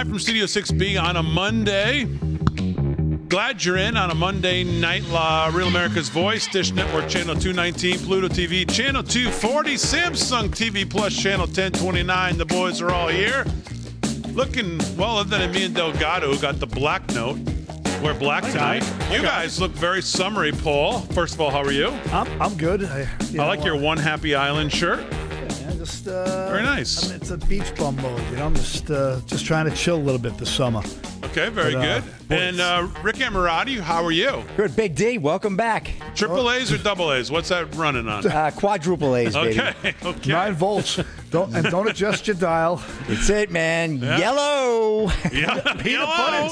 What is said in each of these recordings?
Live from Studio 6B on a Monday. Glad you're in on a Monday night. La Real America's Voice, Dish Network Channel 219, Pluto TV Channel 240, Samsung TV Plus Channel 1029. The boys are all here. Looking well, other than me and Delgado, who got the black note. We're black tonight. You guys look very summery, Paul. First of all, how are you? I'm, I'm good. I, you I know, like your uh, One Happy Island shirt. Yeah, just uh, Very nice. I mean, it's a beach bum mode. You know, I'm just uh, just trying to chill a little bit this summer. Okay, very But, uh, good. boys. And uh, Rick Amorati, how are you? Good, Big D. Welcome back. Triple A's or double A's? What's that running on? Uh, quadruple A's, baby. Okay, okay. Nine volts. Don't and don't adjust your dial. It's it, man. Yellow. Yeah. Yellow.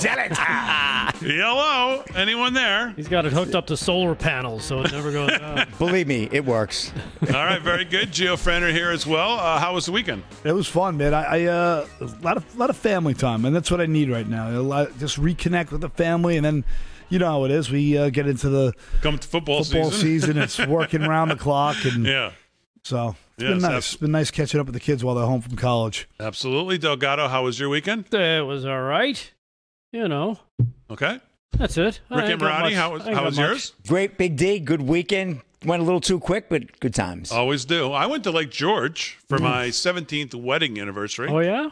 Yellow. Anyone there? He's got it hooked up to solar panels, so it never goes out. Believe me, it works. All right, very good. Geo Frenner here as well. Uh, how was the weekend? It was fun, man. I, I uh, a lot of lot of family time, and that's what I need right now. A lot, just reconnect with the family, and then you know how it is. We uh, get into the Come to football, football season. season. It's working around the clock, and Yeah, so it's Yes, been nice. abs- It's been nice catching up with the kids while they're home from college. absolutely. Delgado, how was your weekend? It was all right. You know, Okay. that's it. I Rick ain't got how was, how was yours? Great, Big D. Good weekend. Went a little too quick, but good times. Always do. I went to Lake George for mm. my 17th wedding anniversary Oh yeah.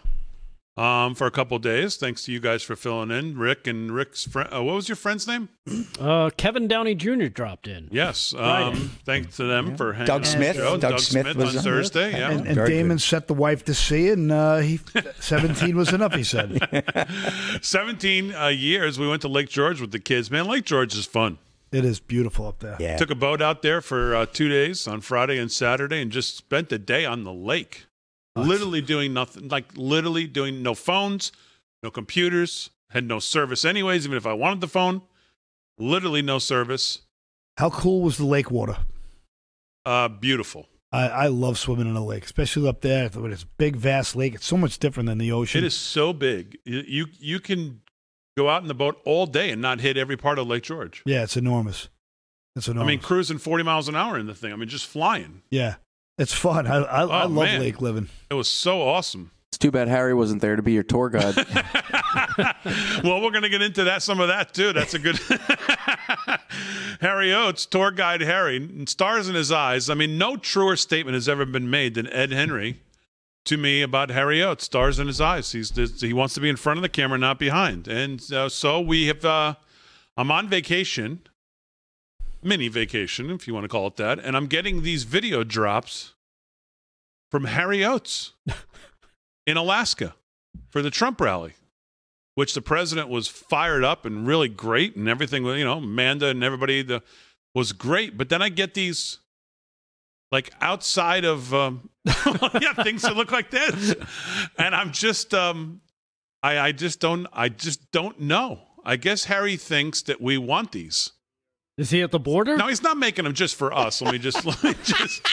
Um, for a couple days. Thanks to you guys for filling in. Rick and Rick's friend. Uh, what was your friend's name? Uh, Kevin Downey Jr. dropped in. Yes. Friday. Um, thanks to them for hanging Doug on Smith. show. Doug Smith was on on Thursday. Yeah. And, and Damon good. set the wife to sea, and uh, he 17 was enough. He said. 17 uh, years we went to Lake George with the kids. Man, Lake George is fun. It is beautiful up there. Yeah. Took a boat out there for uh, two days on Friday and Saturday and just spent the day on the lake. Literally doing nothing, like literally doing no phones, no computers, had no service anyways, even if I wanted the phone. Literally no service. How cool was the lake water? Uh, beautiful. I, I love swimming in a lake, especially up there when it's a big, vast lake. It's so much different than the ocean. It is so big. You, you you can go out in the boat all day and not hit every part of Lake George. Yeah, it's enormous. It's I mean, cruising 40 miles an hour in the thing. I mean, just flying. yeah, it's fun. I I, I Oh, love man. lake living. It was so awesome. It's too bad Harry wasn't there to be your tour guide. well, we're going to get into that some of that too. That's a good Harry Oates, tour guide Harry, stars in his eyes. I mean, no truer statement has ever been made than Ed Henry to me about Harry Oates. Stars in his eyes. He's he wants to be in front of the camera, not behind. And uh, so we have. Uh, I'm on vacation, mini vacation, if you want to call it that, and I'm getting these video drops from Harry Oates in Alaska for the Trump rally which the president was fired up and really great and everything you know amanda and everybody the, was great. But then i get these like outside of um, yeah things that look like this. And i'm just um i i just don't i just don't know. I guess harry thinks that we want these Is he at the border? no he's not making them just for us let me just let me just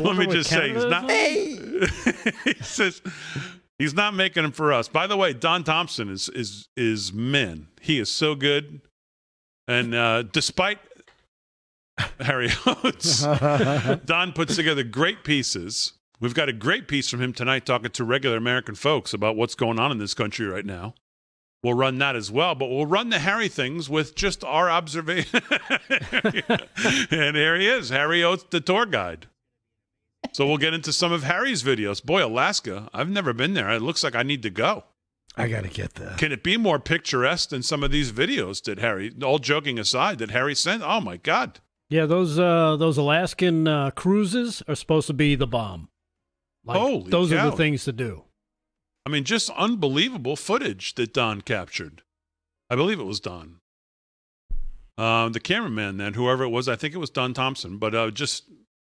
let me just say he's not he says he's not making them for us. By the way, Don Thompson is is is men. He is so good, and uh, despite Harry Oates, Don puts together great pieces. We've got a great piece from him tonight, talking to regular American folks about what's going on in this country right now. We'll run that as well, but we'll run the Harry things with just our observation. and here he is, Harry Oates, the tour guide. So we'll get into some of Harry's videos. Boy, Alaska, I've never been there. It looks like I need to go. I got to get there. Can it be more picturesque than some of these videos that Harry, all joking aside, that Harry sent? Oh my God. Yeah, those uh, those Alaskan uh, cruises are supposed to be the bomb. Like, Holy those are the things to do. I mean, just unbelievable footage that Don captured. I believe it was Don. Um, the cameraman then, whoever it was, I think it was Don Thompson, but uh, just,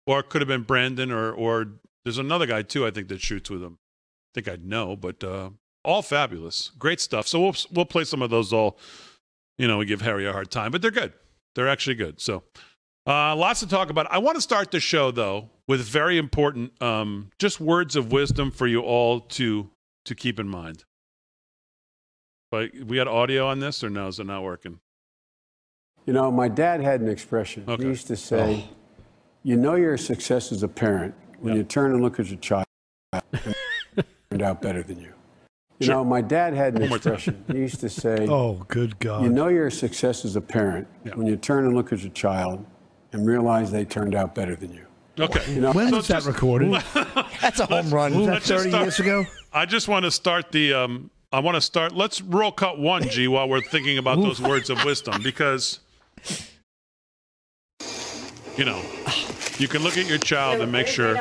or it could have been Brandon, or or there's another guy too, I think that shoots with him. I think I'd know, but uh, all fabulous, great stuff. So we'll we'll play some of those. All, you know, we give Harry a hard time, but they're good. They're actually good. So, uh, lots to talk about. I want to start the show though with very important, um, just words of wisdom for you all to to keep in mind. But we got audio on this, or no? Is it not working? You know, my dad had an expression. Okay. He used to say, oh. You know your success as a parent when Yeah. you turn and look at your child and turned out better than you. You know, my dad had an One expression. He used to say, Oh, good God. You know your success as a parent Yeah. when you turn and look at your child and realize they turned out better than you. Okay. You know, when So was that recorded? That's a home run. Was that 30 start- years ago? I just want to start the. Um, I want to start. Let's roll cut one, G, while we're thinking about those words of wisdom, because you know you can look at your child and make sure.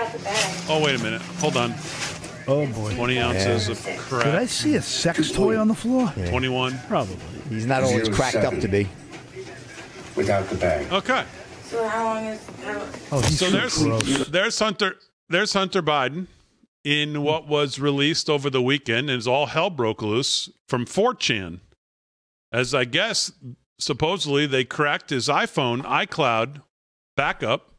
Oh, wait a minute. Hold on. Oh, boy. Twenty ounces of Did I see a sex toy on the floor? Twenty-one. Probably. He's not always Zero cracked up to be. without the bag. Okay. So how long is how, Oh, he's So so there's gross. there's Hunter there's Hunter Biden in what was released over the weekend, and it's all hell broke loose from 4chan, as I guess supposedly they cracked his iPhone iCloud backup,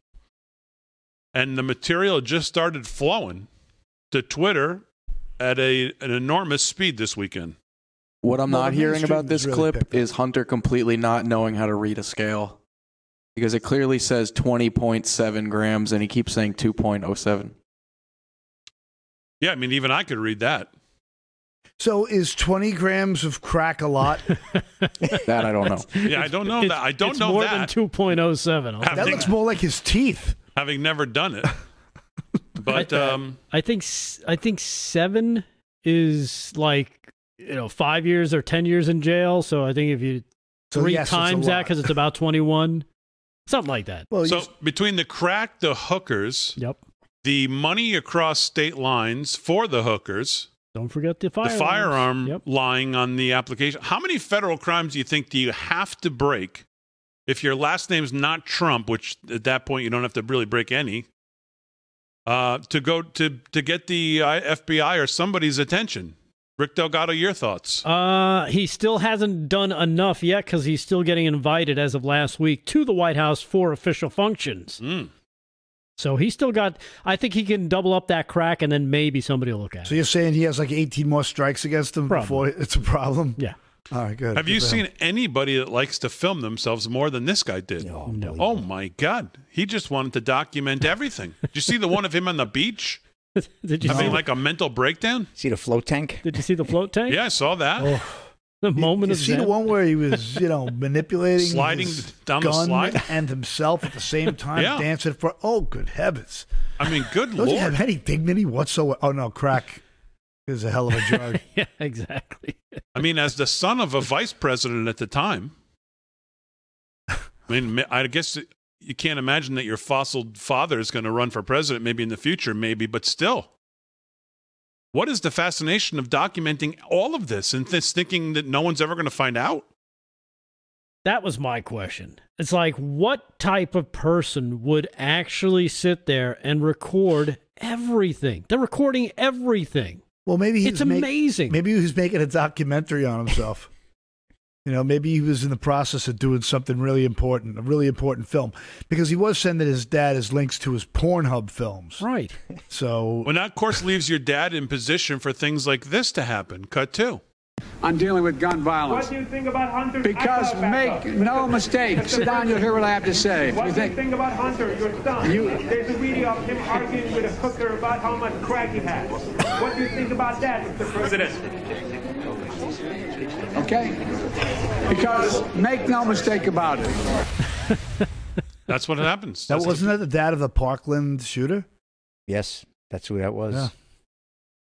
and the material just started flowing to Twitter at a an enormous speed this weekend. What I'm not the hearing about this really clip is Hunter completely not knowing how to read a scale. Because it clearly says 20.7 grams and he keeps saying 2.07. Yeah, I mean even I could read that. So is 20 grams of crack a lot? That I don't know. Yeah, I don't know It's- that. I don't it's know more that. than 2.07. I'll That looks more like his teeth. having never done it. But I- um, I think s- I think seven is like you know five years or ten years in jail. So I think if you So three yes, times that because it's about twenty one, something like that. Well, so you- between the crack, the hookers, Yep. the money across state lines for the hookers, Don't forget the firearm. the firearm Yep. lying on the application. How many federal crimes do you think do you have to break if your last name's not Trump, which at that point you don't have to really break any, uh, to go to to get the uh, FBI or somebody's attention? Rick Delgado, your thoughts? Uh, he still hasn't done enough yet because he's still getting invited as of last week to the White House for official functions. Mm. So he's still got. I think he can double up that crack, and then maybe somebody will look at so it. you're saying he has like 18 more strikes against him before it's a problem? Yeah. All right, good. Have you Good for him. seen anybody that likes to film themselves more than this guy did? No. Oh my God. He just wanted to document everything. Did you see the one of him on the beach Did you see? having the- like a mental breakdown? See the float tank? did you see the float tank? Yeah, I saw that. Oh. The moment you of see the one where he was, you know, manipulating, Sliding his down the gun slide? and himself at the same time, Yeah. dancing for. Oh, good heavens! I mean, good Don't you have any dignity whatsoever? Oh no, crack is a hell of a drug. yeah, exactly. I mean, as the son of a vice president at the time, I mean, I guess you can't imagine that your fossil father is going to run for president maybe in the future, maybe, but still. What is the fascination of documenting all of this and this thinking that no one's ever going to find out? That was my question. It's like, what type of person would actually sit there and record everything? They're recording everything. Well, maybe he's It's make- amazing. maybe he's making a documentary on himself. You know, maybe he was in the process of doing something really important, a really important film, because he was sending his dad his links to his Pornhub films. Right. So Well, that, of course, leaves your dad in position for things like this to happen. Cut two. I'm dealing with gun violence. What do you think about Hunter? Because make no mistake, sit down, you'll hear what I have to say. What You do you think- think about Hunter, your son? You- There's a video of him arguing with a hooker about how much crack he has. What do you think about that, Mr. President? Okay? Because make no mistake about it. That's what it happens. that That's- wasn't that the dad of the Parkland shooter? Yes, that's who that was. Yeah.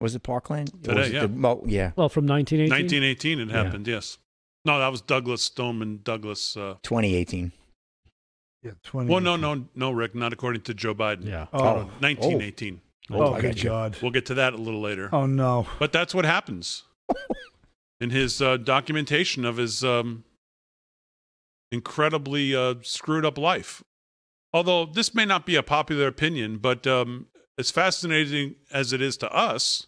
Was it Parkland? Today, was it yeah. the- well, yeah. Well, from 1918. 1918 it Yeah. happened, yes. No, that was Douglas Stoneman Douglas. Uh, 2018. Yeah, twenty. well, no, no, no, Rick, not according to Joe Biden. Yeah. Oh, No, 1918. Oh, I good. God. We'll get to that a little later. Oh, no. But that's what happens in his uh, documentation of his um, incredibly uh, screwed up life. Although this may not be a popular opinion, but um, as fascinating as it is to us,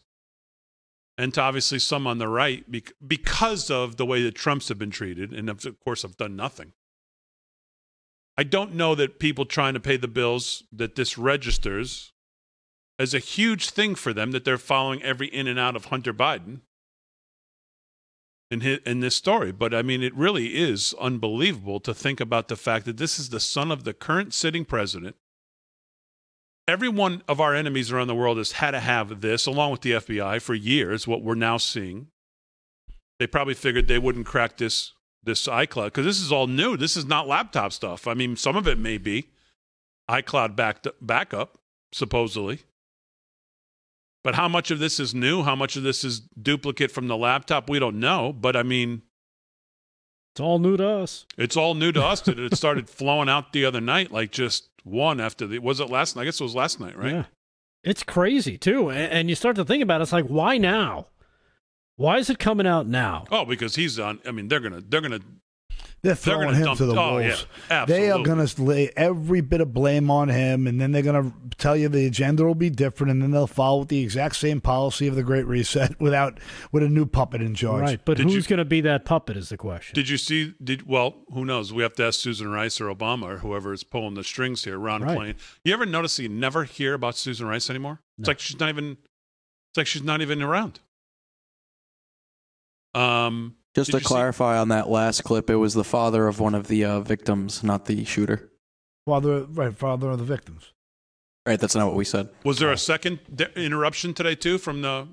and to obviously some on the right, because of the way that Trumps have been treated, and of course have done nothing. I don't know that people trying to pay the bills that this registers as a huge thing for them that they're following every in and out of Hunter Biden in his, in this story. But I mean, it really is unbelievable to think about the fact that this is the son of the current sitting president. Every one of our enemies around the world has had to have this, along with the FBI, for years. What we're now seeing, they probably figured they wouldn't crack this this iCloud because this is all new. This is not laptop stuff. I mean, some of it may be iCloud backed, backup, supposedly. But how much of this is new? How much of this is duplicate from the laptop? We don't know. But I mean, It's all new to us. it's all new to us. it started flowing out the other night, like just one after the. Was it last night? I guess it was last night, right? Yeah. It's crazy too. And, and you start to think about it, it's like, why now? Why is it coming out now? Oh, because he's on. I mean, they're gonna they're gonna They're They're throwing him dump- to the oh, wolves. yeah, they are going to lay every bit of blame on him, and then they're going to tell you the agenda will be different, and then they'll follow the exact same policy of the Great Reset without with a new puppet in charge. Right. But Did who's going to be that puppet is the question. Did you see? Did well? Who knows? We have to ask Susan Rice or Obama or whoever is pulling the strings here. Ron Right. Klain. You ever notice that you never hear about Susan Rice anymore? It's like she's not even. It's like she's not even around. Um. Just did to you see- clarify on that last clip, it was the father of one of the uh, victims, not the shooter. Father, right, father of the victims. Right, that's not what we said. was there a second de- interruption today too from the,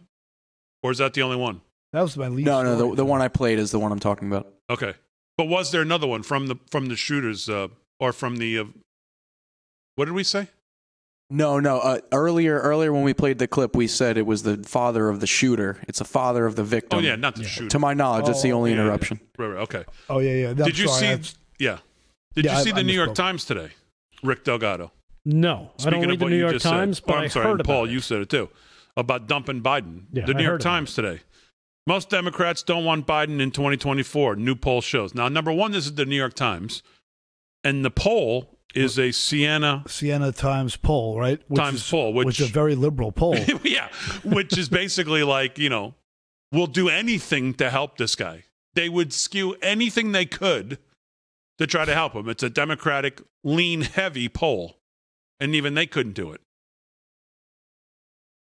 or is that the only one? That was my least. No, no, story. the, the one I played is the one I'm talking about. Okay, but was there another one from the from the shooters uh, or from the? Uh, what did we say? No, no. Uh, earlier, earlier when we played the clip, we said it was the father of the shooter. It's a father of the victim. Oh yeah, not the shooter. To my knowledge, that's the Oh, only yeah, yeah. interruption. Right, right, okay. Oh yeah, yeah. I'm did you sorry, see? that's- Yeah. Did Yeah, you I- see the I New York. Times today? Rick Delgado. No, I Speaking don't of read the New York just said. Times, Oh, I'm I sorry, heard and about Paul, it. you said it too about dumping Biden. Yeah, the I New York heard about Times today. Most Democrats don't want Biden in 2024. New poll shows. Now, number one, this is the New York Times, and the poll is a Siena. Siena Times poll, right? Which Times is, poll, which- is a very liberal poll. yeah, which is basically like you know, we'll do anything to help this guy. They would skew anything they could to try to help him. It's a Democratic lean heavy poll, and even they couldn't do it.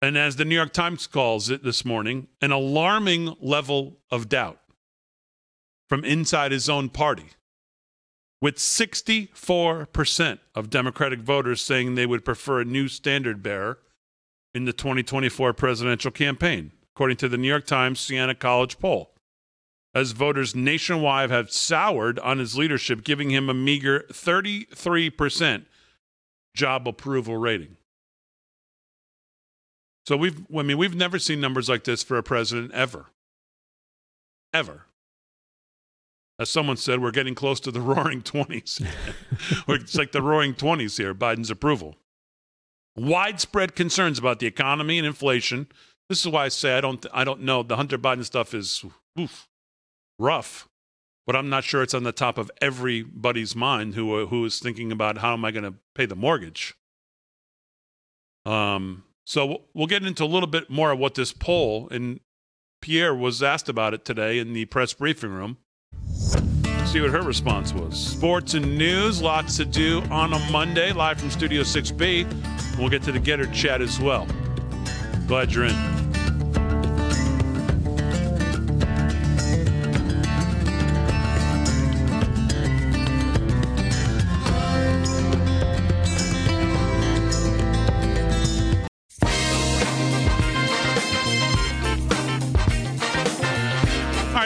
And as the New York Times calls it this morning, an alarming level of doubt from inside his own party, with 64% of Democratic voters saying they would prefer a new standard bearer in the 2024 presidential campaign, according to the New York Times Siena College poll. As voters nationwide have soured on his leadership, giving him a meager 33% job approval rating. So we've, I mean, we've never seen numbers like this for a president ever. Ever. As someone said, we're getting close to the roaring 20s. it's like the roaring 20s here, Biden's approval. Widespread concerns about the economy and inflation. This is why I say I don't, I don't know. The Hunter Biden stuff is oof, rough, but I'm not sure it's on the top of everybody's mind who, uh, who is thinking about how am I going to pay the mortgage. Um, so we'll get into a little bit more of what this poll and Pierre was asked about it today in the press briefing room. See what her response was. Sports and news, lots to do on a Monday, live from Studio 6B. We'll get to the Gettr chat as well. Glad you're in.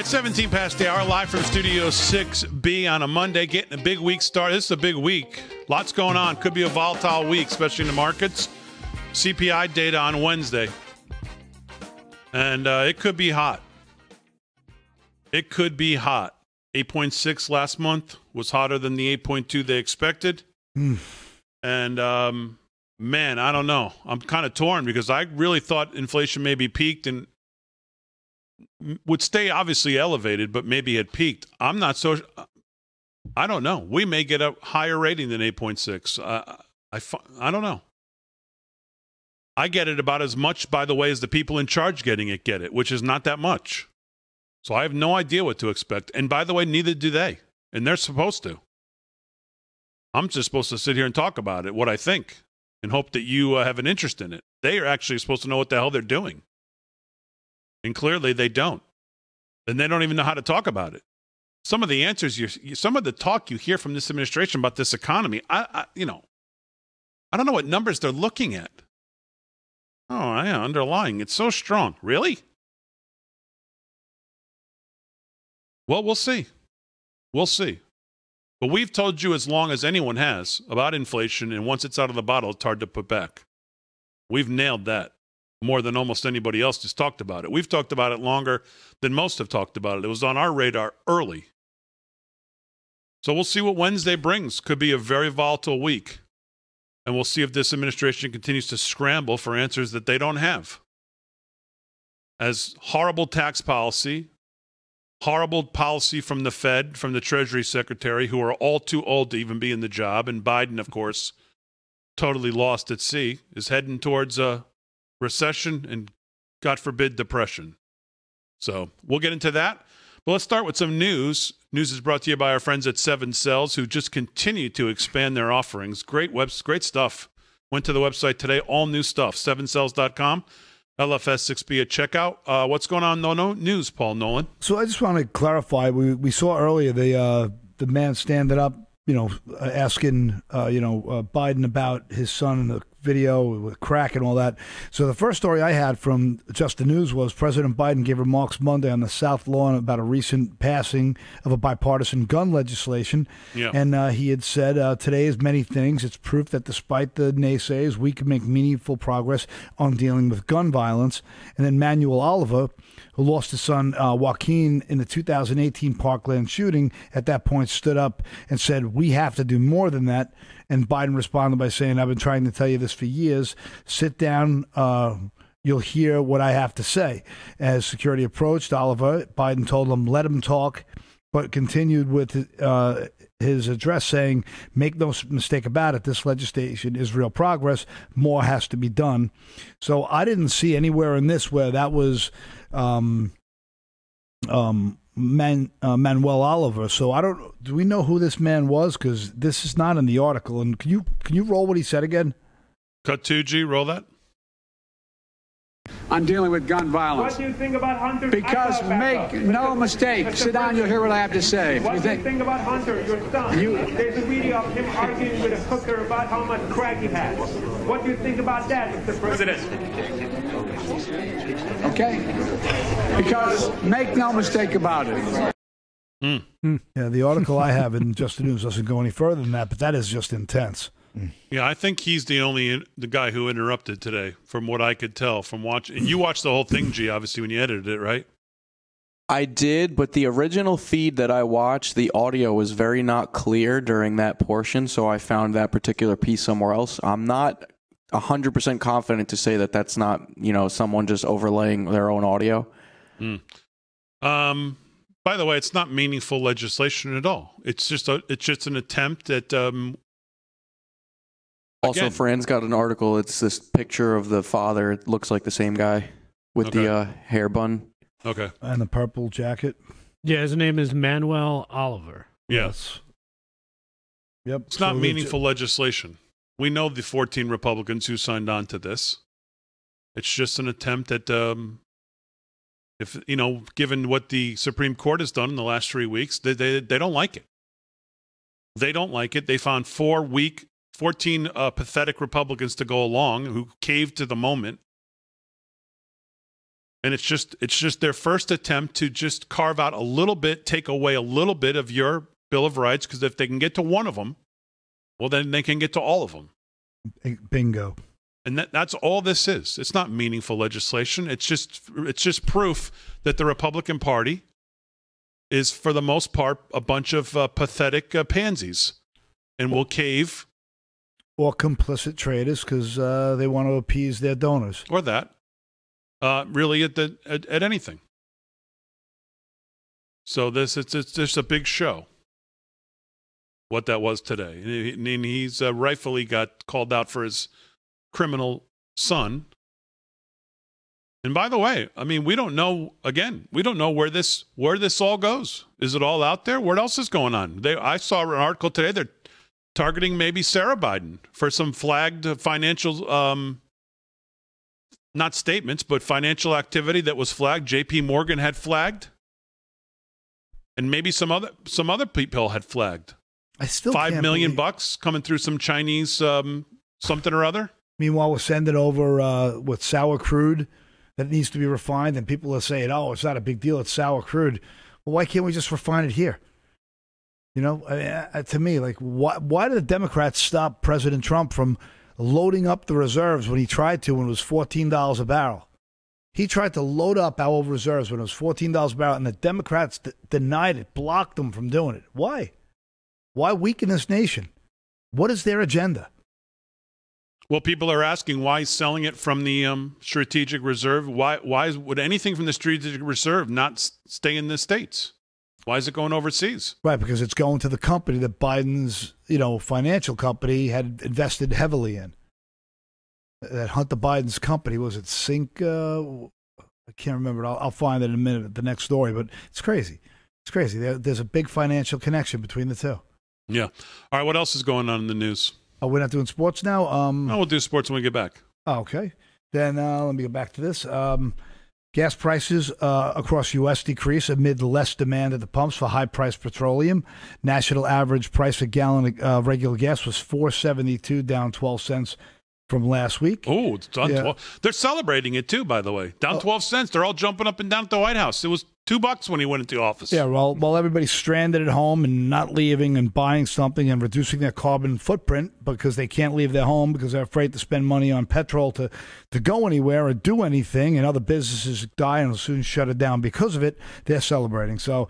Right, 17 past the hour, live from Studio 6B on a Monday, getting a big week start. This is a big week. Lots going on. Could be a volatile week, especially in the markets. CPI data on Wednesday. And uh, it could be hot. It could be hot. 8.6 last month was hotter than the 8.2 they expected. Hmm. And um, Man, I don't know. I'm kind of torn because I really thought inflation maybe peaked and would stay obviously elevated, but maybe had peaked. I'm not so. I don't know. We may get a higher rating than 8.6. Uh, I I don't know. I get it about as much, by the way, as the people in charge getting it get it, which is not that much. So I have no idea what to expect. And by the way, neither do they. And they're supposed to. I'm just supposed to sit here and talk about it, what I think, and hope that you uh, have an interest in it. They are actually supposed to know what the hell they're doing. And clearly they don't. And they don't even know how to talk about it. Some of the answers, you, some of the talk you hear from this administration about this economy, I, I you know, I don't know what numbers they're looking at. Oh, yeah, underlying. It's so strong. Really? Well, we'll see. We'll see. But we've told you as long as anyone has about inflation, and once it's out of the bottle, it's hard to put back. We've nailed that more than almost anybody else has talked about it. We've talked about it longer than most have talked about it. It was on our radar early. So we'll see what Wednesday brings. Could be a very volatile week. And we'll see if this administration continues to scramble for answers that they don't have. As horrible tax policy, horrible policy from the Fed, from the Treasury Secretary, who are all too old to even be in the job, and Biden, of course, totally lost at sea, is heading towards a recession and, God forbid, depression. So we'll get into that. But let's start with some news. News is brought to you by our friends at Seven Cells, who just continue to expand their offerings. Great webs, great stuff. Went to the website today, all new stuff, seven sevencells.com. LFS6B at checkout. Uh, what's going on? No, no news, Paul Nolan. So I just want to clarify. We we saw earlier the uh, the man standing up, you know, asking uh, you know uh, Biden about his son and the video with crack and all that. So the first story I had from Just the News was President Biden gave remarks Monday on the South Lawn about a recent passing of a bipartisan gun legislation. Yeah. And uh, he had said, uh, Today is many things. It's proof that despite the naysayers, we can make meaningful progress on dealing with gun violence. And then Manuel Oliver, who lost his son uh, Joaquin in the 2018 Parkland shooting, at that point stood up and said, We have to do more than that. And Biden responded by saying, I've been trying to tell you this for years. Sit down. Uh, you'll hear what I have to say. As security approached Oliver, Biden told him, let him talk, but continued with uh, his address saying, make no mistake about it, this legislation is real progress. More has to be done. So I didn't see anywhere in this where that was. Um, um, Man, uh, Manuel Oliver. So I don't. Do we know who this man was? Because this is not in the article. And can you can you roll what he said again? Cut two G. Roll that. I'm dealing with gun violence. What do you think about Hunter? Because make no mistake. Sit down. You'll hear what I have to say. What You do you think? think about Hunter, your son? You- There's a video of him arguing with a hooker about how much crack he has. What do you think about that, Mr. President? Okay. Because make no mistake about it. Hmm. Hmm. Yeah, the article I have in Just the News doesn't go any further than that, but that is just intense. Hmm. Yeah, I think he's the only the guy who interrupted today, from what I could tell from watching. And you watched the whole thing, G, obviously when you edited it, right? I did, but the original feed that I watched, the audio was very not clear during that portion, so I found that particular piece somewhere else. I'm not 100% confident to say that that's not, you know, someone just overlaying their own audio. Um, by the way, it's not meaningful legislation at all. It's just a, it's just an attempt at um, Also, Again. Fran's got an article. It's this picture of the father. It looks like the same guy with Okay. the uh, hair bun. okay, And the purple jacket. Yeah, his name is Manuel Oliver. yes, Yep. it's not So meaningful legislation. We know the 14 Republicans who signed on to this. It's just an attempt at, um, if you know, given what the Supreme Court has done in the last three weeks, they they, they don't like it. They don't like it. They found four weak, 14 uh, pathetic Republicans to go along who caved to the moment. And it's just it's just their first attempt to just carve out a little bit, take away a little bit of your Bill of Rights, because if they can get to one of them, well, then they can get to all of them. Bingo. And that, that's all this is. It's not meaningful legislation. It's just it's just proof that the Republican Party is, for the most part, a bunch of uh, pathetic uh, pansies, and will cave or complicit traders because uh, they want to appease their donors. or that. Uh, really, at, the, at at anything. So this it's it's just a big show. What that was today, and he's uh, rightfully got called out for his criminal son. And by the way, I mean we don't know. Again, we don't know where this where this all goes. Is it all out there? What else is going on? They I saw an article today. They're targeting maybe Sara Biden for some flagged financial um, not statements, but financial activity that was flagged. J.P. Morgan had flagged, and maybe some other some other people had flagged. I still Five million believe- bucks coming through some Chinese um, something or other. Meanwhile, we're sending over uh, with sour crude that needs to be refined, and people are saying, "Oh, it's not a big deal; it's sour crude." Well, why can't we just refine it here? You know, I mean, to me, like, why, why did the Democrats stop President Trump from loading up the reserves when he tried to when it was fourteen dollars a barrel? He tried to load up our reserves when it was fourteen dollars a barrel, and the Democrats d- denied it, blocked them from doing it. Why? Why weaken this nation? What is their agenda? Well, people are asking why selling it from the um, strategic reserve. Why? Why would anything from the strategic reserve not stay in the states? Why is it going overseas? Right, because it's going to the company that Biden's, you know, financial company had invested heavily in. That Hunter Biden's company was it Sync? Uh, I can't remember. I'll, I'll find it in a minute. The next story, but it's crazy. It's crazy. There, there's a big financial connection between the two. Yeah. All right. What else is going on in the news? Oh, we're not doing sports now. Um, Oh, we'll do sports when we get back. Oh, okay. Then uh, let me go back to this. Um, gas prices uh, across U.S. decrease amid less demand at the pumps for high-priced petroleum. National average price per gallon of uh, regular gas was four seventy-two, down twelve cents from last week. Oh, it's done. Yeah. 12. They're celebrating it too, by the way. Down 12 cents. They're all jumping up and down at the White House. It was two bucks when he went into office. Yeah, well, while everybody's stranded at home and not leaving and buying something and reducing their carbon footprint because they can't leave their home because they're afraid to spend money on petrol to, to go anywhere or do anything, and other businesses die and will soon shut it down because of it, they're celebrating. So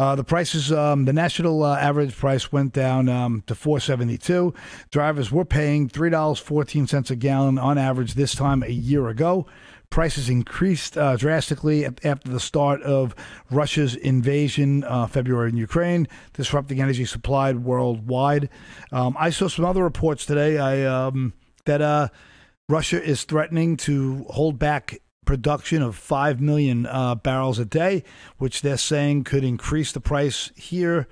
uh, the prices, um, the national uh, average price went down um, to 472. Drivers were paying $3.14 a gallon on average this time a year ago. Prices increased uh, drastically after the start of Russia's invasion, uh, February in Ukraine, disrupting energy supply worldwide. Um, I saw some other reports today I, um, that uh, Russia is threatening to hold back production of 5 million uh, barrels a day, which they're saying could increase the price here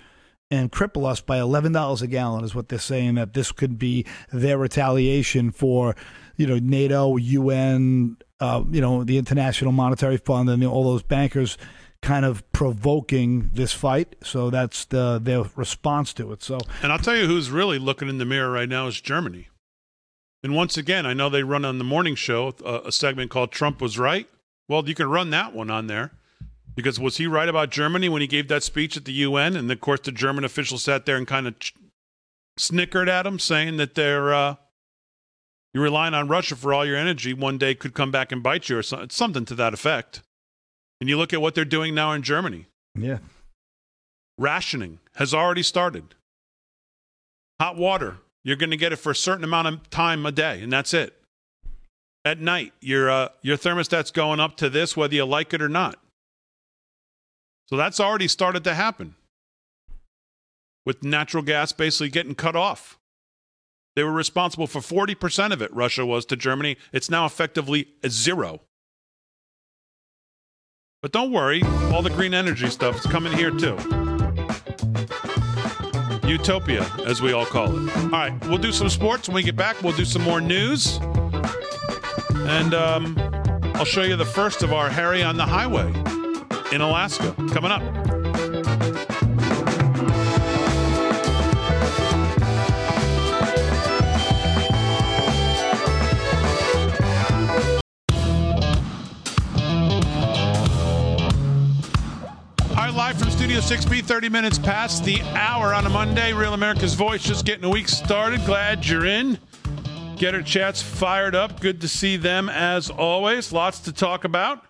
and cripple us by $11 a gallon is what they're saying that this could be their retaliation for you know NATO UN uh, you know the International Monetary Fund and all those bankers kind of provoking this fight so that's the their response to it so And I'll tell you who's really looking in the mirror right now is Germany. And once again, I know they run on the morning show a, a segment called Trump Was Right. Well, you can run that one on there because was he right about Germany when he gave that speech at the UN? And of course, the German official sat there and kind of ch- snickered at him, saying that they're uh, you're relying on Russia for all your energy. One day could come back and bite you, or so, something to that effect. And you look at what they're doing now in Germany. yeah Rationing has already started. Hot water, you're going to get it for a certain amount of time a day, and that's it. At night, your uh, your thermostat's going up to this, whether you like it or not. So that's already started to happen. With natural gas basically getting cut off. They were responsible for 40% of it, Russia was to Germany. It's now effectively zero. But don't worry, all the green energy stuff is coming here too. Utopia, as we all call it. All right, we'll do some sports when we get back. We'll do some more news. And um, I'll show you the first of our Harry on the Highway in Alaska coming up. W6B, 30 minutes past the hour on a Monday. Real America's Voice just getting a week started. Glad you're in. Gettr chats fired up. Good to see them as always. Lots to talk about.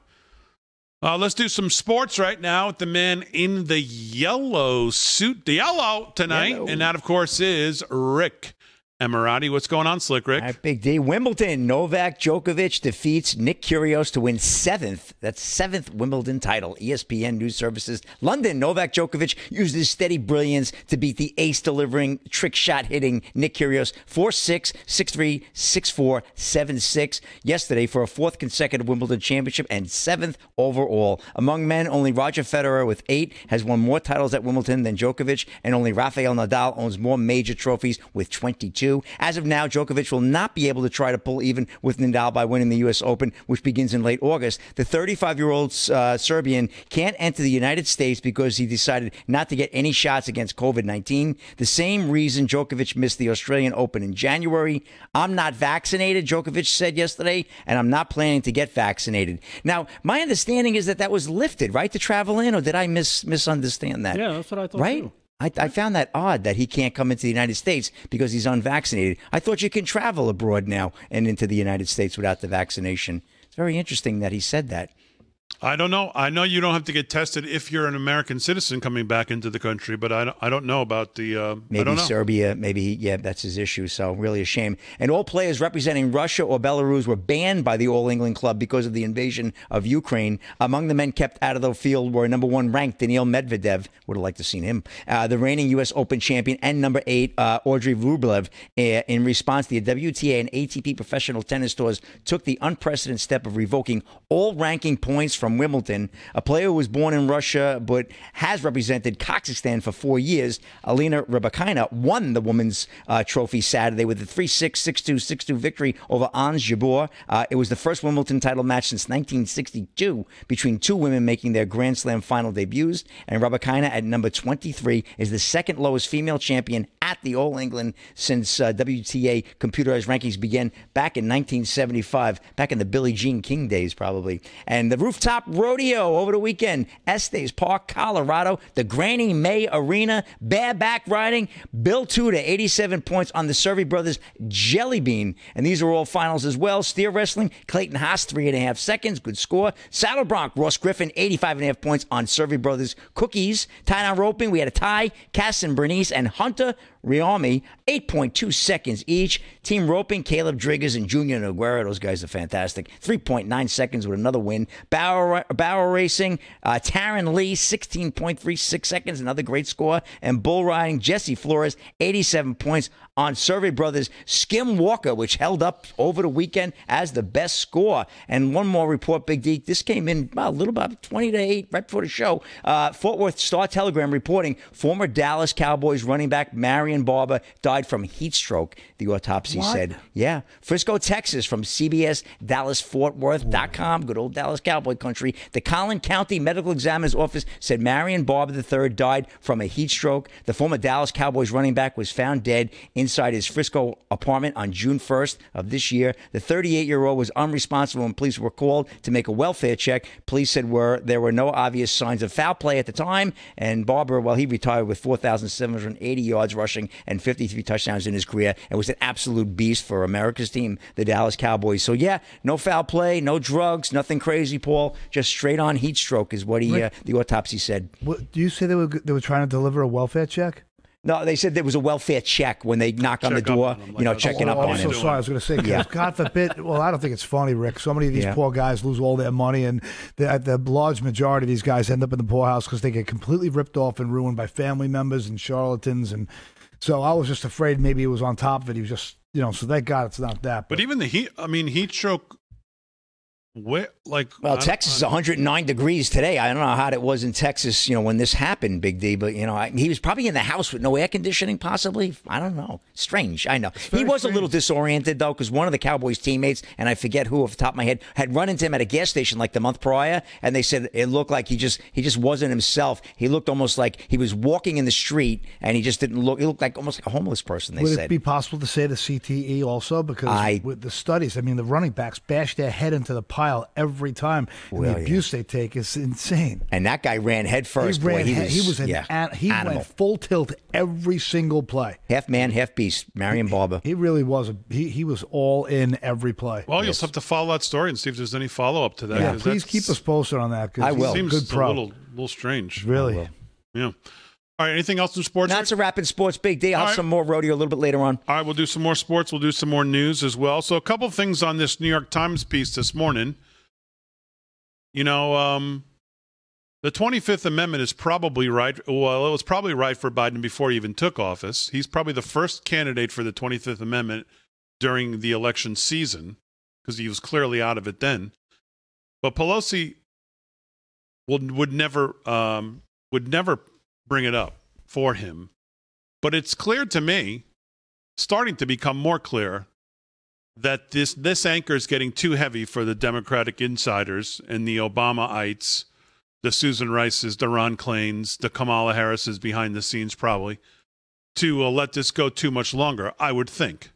Uh, let's do some sports right now with the man in the yellow suit, the yellow tonight. Yellow. And that, of course, is Rick Emirati. What's going on, Slick Rick? Big D. Wimbledon. Novak Djokovic defeats Nick Kyrgios to win seventh. That's seventh Wimbledon title. ESPN News Services. London. Novak Djokovic used his steady brilliance to beat the ace delivering, trick shot hitting Nick Kyrgios 4 6, 6 3, 6 4, 7 6 yesterday for a fourth consecutive Wimbledon championship and seventh overall. Among men, only Roger Federer with eight has won more titles at Wimbledon than Djokovic, and only Rafael Nadal owns more major trophies with 22. As of now, Djokovic will not be able to try to pull even with Nadal by winning the U.S. Open, which begins in late August. The 35 year old uh, Serbian can't enter the United States because he decided not to get any shots against COVID 19. The same reason Djokovic missed the Australian Open in January. I'm not vaccinated, Djokovic said yesterday, and I'm not planning to get vaccinated. Now, my understanding is that that was lifted, right, to travel in, or did I mis- misunderstand that? Yeah, that's what I thought Right? too. I, I found that odd that he can't come into the United States because he's unvaccinated. I thought you can travel abroad now and into the United States without the vaccination. It's very interesting that he said that. I don't know. I know you don't have to get tested if you're an American citizen coming back into the country, but I don't, I don't know about the. Uh, I Maybe don't know. Serbia, maybe, yeah, that's his issue. So, really a shame. And all players representing Russia or Belarus were banned by the All England club because of the invasion of Ukraine. Among the men kept out of the field were number one ranked Daniil Medvedev. Would have liked to have seen him. Uh, the reigning U.S. Open champion and number eight, uh, Andrey Rublev. Uh, in response, the WTA and ATP professional tennis tours took the unprecedented step of revoking all ranking points from Wimbledon. A player who was born in Russia but has represented Kazakhstan for four years, Alina Rybakina, won the women's uh, trophy Saturday with a 3 6, 6 2, 6 2 victory over Ons Jabeur. Uh, it was the first Wimbledon title match since 1962 between two women making their Grand Slam final debuts. And Rybakina at number 23 is the second lowest female champion at the All England since uh, WTA computerized rankings began back in 1975, back in the Billie Jean King days, probably. And the rooftop rodeo over the weekend, Estes Park, Colorado, the Granny May Arena, bareback riding, Bill Tutor, 87 points on the Cervi Brothers Jelly Bean. And these are all finals as well. Steer wrestling, Clayton Hass, three and a half seconds, good score. Saddle Bronc, Ross Griffin, 85 and a half points on Cervi Brothers Cookies. Tie down roping, we had a tie, Cass and Bernice and Hunter Rialmi, 8.2 seconds each. Team roping, Caleb Driggers and Junior Nogueira. Those guys are fantastic. 3.9 seconds with another win. Barrel, racing, uh, Taryn Lee, 16.36 seconds, another great score. And bull riding, Jesse Flores, 87 points on Cervi Brothers Skim Walker, which held up over the weekend as the best score. And one more report, Big D. This came in about a little about 20 to 8 right before the show. Uh, Fort Worth Star Telegram reporting former Dallas Cowboys running back Marion Barber died from heat stroke, the autopsy What? said. Yeah. Frisco, Texas, from CBS Dallas Fort Worth.com, good old Dallas Cowboy country. The Collin County Medical Examiner's Office said Marion Barber III died from a heat stroke. The former Dallas Cowboys running back was found dead inside his Frisco apartment on June 1st of this year. The 38 year old was unresponsive when police were called to make a welfare check. Police said were there were no obvious signs of foul play at the time, and Barber, well, he retired with 4,780 yards rushing and 53 touchdowns in his career, and was an absolute beast for America's team, the Dallas Cowboys. So yeah, no foul play, no drugs, nothing crazy, Paul. Just straight on heat stroke is what he uh, the autopsy said. What, do you say they were they were trying to deliver a welfare check? No, they said there was a welfare check when they knock on the door, on him, like you know, I checking saying. up oh, on I'm him. so sorry. I was going to say, 'cause Yeah. God forbid. Well, I don't think it's funny, Rick. So many of these Yeah. poor guys lose all their money, and the, the large majority of these guys end up in the poorhouse because they get completely ripped off and ruined by family members and charlatans. And so I was just afraid maybe it was on top of it. He was just, you know. So thank God it's not that. But even the heat, I mean, heat stroke. Where, like, Well, I don't- Texas is 109 degrees today. I don't know how hot it was in Texas, you know, when this happened, Big D. But you know, I, he was probably in the house with no air conditioning, possibly. I don't know. Strange. I know. He very was a little disoriented though, because one of the Cowboys teammates, and I forget who off the top of my head, had run into him at a gas station like the month prior, and they said it looked like he just he just wasn't himself. He looked almost like he was walking in the street, and he just didn't look. He looked like almost like a homeless person. They Would said. it be possible to say the CTE also? Because I- with the studies, I mean, the running backs bash their head into the pile every time. And Well, the yeah. abuse they take is insane. and that guy ran head first. he ran. boy. He he, was, he was an yeah, an- he animal. went full tilt every single play. half man, half beast. Marion Barber. He really was. A, he he was all in every play. Well, you'll have to follow that story and see if there's any follow up to that. yeah, 'cause please keep us posted on that. 'cause I he's will. a Seems Good pro. a little, little strange. really. Yeah. All right, anything else in sports? That's a rapid sports big day. I'll All have right. some more rodeo a little bit later on. All right, we'll do some more sports. We'll do some more news as well. So, a couple of things on this New York Times piece this morning. You know, um, the 25th Amendment is probably right. Well, it was probably right for Biden before he even took office. He's probably the first candidate for the 25th Amendment during the election season because he was clearly out of it then. But Pelosi would would never um, would never bring it up for him. But it's clear to me, starting to become more clear, that this this anchor is getting too heavy for the Democratic insiders and the Obamaites, the Susan Rices, the Ron Klains, the Kamala Harrises behind the scenes, probably, to uh, let this go too much longer. I would think.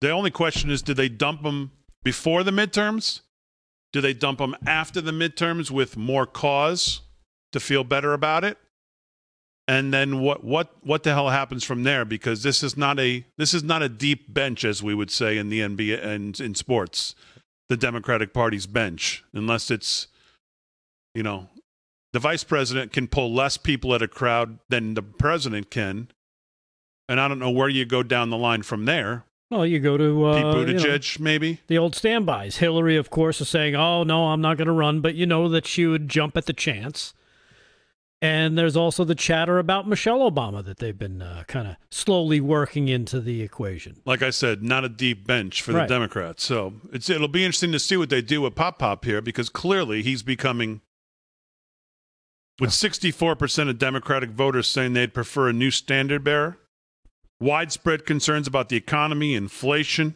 The only question is, did they dump them before the midterms? Do they dump them after the midterms with more cause to feel better about it? And then what what what the hell happens from there? Because this is not a this is not a deep bench as we would say in the NBA and in sports, the Democratic Party's bench, unless it's you know the vice president can pull less people at a crowd than the president can, and I don't know where you go down the line from there. Well, you go to uh, Pete you know, Buttigieg, maybe. the old standbys. Hillary, of course, is saying, "Oh no, I'm not going to run," but you know that she would jump at the chance. And there's also the chatter about Michelle Obama that they've been uh, kind of slowly working into the equation. like I said, not a deep bench for Right. the Democrats. So it's it'll be interesting to see what they do with Pop Pop here because clearly he's becoming with 64% of Democratic voters saying they'd prefer a new standard bearer. Widespread concerns about the economy, inflation.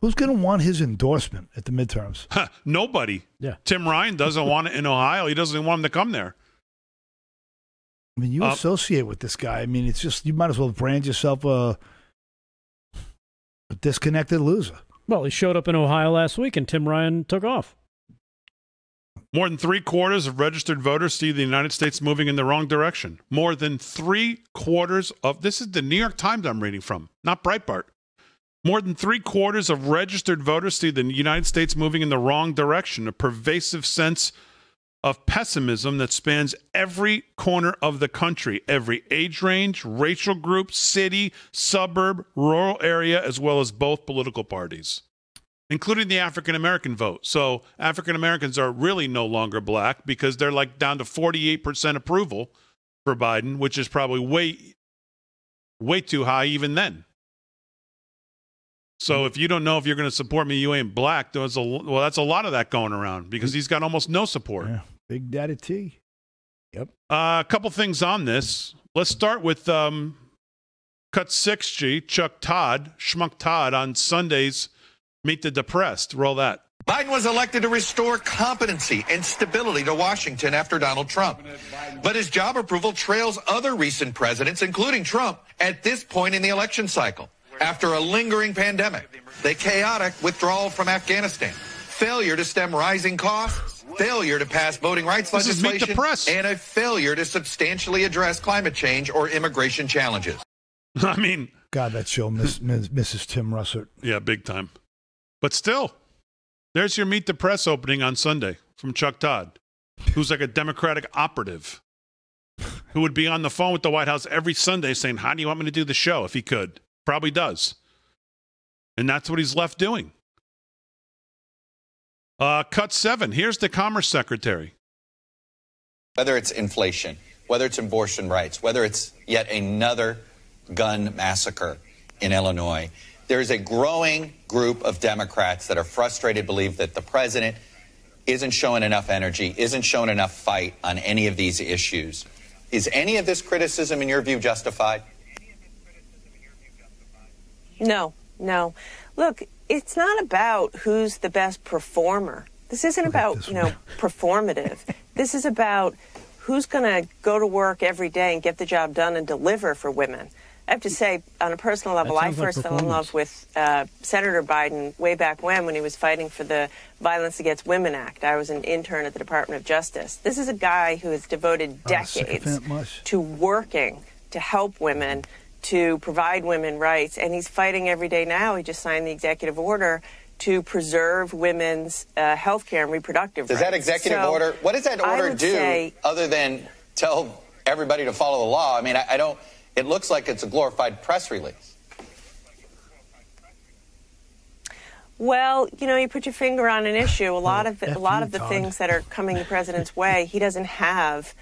Who's going to want his endorsement at the midterms? Huh, nobody. Yeah. Tim Ryan doesn't want it in Ohio. He doesn't want him to come there. I mean, you Uh, associate with this guy. I mean, it's just you might as well brand yourself a, a disconnected loser. Well, he showed up in Ohio last week, and Tim Ryan took off. More than three quarters of registered voters see the United States moving in the wrong direction. More than three quarters of this is the New York Times I'm reading from, not Breitbart. More than three quarters of registered voters see the United States moving in the wrong direction, a pervasive sense of pessimism that spans every corner of the country, every age range, racial group, city, suburb, rural area, as well as both political parties including the African American vote. So African Americans are really no longer black because they're like down to 48% approval for Biden, which is probably way way too high even then. So mm-hmm. if you don't know if you're going to support me, you ain't black. There's a well, that's a lot of that going around because he's got almost no support. Yeah, Big Daddy T. Yep. Uh, a couple things on this. Let's start with um, Cut 6G, Chuck Todd, Schmuck Todd on Sundays. Meet the Depressed. Roll that. Biden was elected to restore competency and stability to Washington after Donald Trump. But his job approval trails other recent presidents, including Trump, at this point in the election cycle. After a lingering pandemic, the chaotic withdrawal from Afghanistan, failure to stem rising costs, failure to pass voting rights This is the legislation, Press. and a failure to substantially address climate change or immigration challenges. I mean, God, that show miss, miss, Mrs. Tim Russert. Yeah, big time. But still, there's your Meet the Press opening on Sunday from Chuck Todd, who's like a Democratic operative who would be on the phone with the White House every Sunday saying, How do you want me to do the show if he could? Probably does. And that's what he's left doing. Uh, cut seven. Here's the Commerce Secretary. Whether it's inflation, whether it's abortion rights, whether it's yet another gun massacre in Illinois, there is a growing group of Democrats that are frustrated, believe that the president isn't showing enough energy, isn't showing enough fight on any of these issues. Is any of this criticism, in your view, justified? No, no. Look, it's not about who's the best performer. This isn't about, you know, performative. This is about who's going to go to work every day and get the job done and deliver for women. I have to say, on a personal level, I sounds like first fell in love with uh, Senator Biden way back when, when he was fighting for the Violence Against Women Act. I was an intern at the Department of Justice. This is a guy who has devoted Oh, decades to working to help women, to provide women rights, and he's fighting every day now. He just signed the executive order to preserve women's uh, health care and reproductive Does rights. that executive So order, what does that order do say- other than tell everybody to follow the law. I mean, I, I don't. It looks like it's a glorified press release. Well, you know, you put your finger on an issue. A lot of the, a lot of the things that are coming the president's way, he doesn't have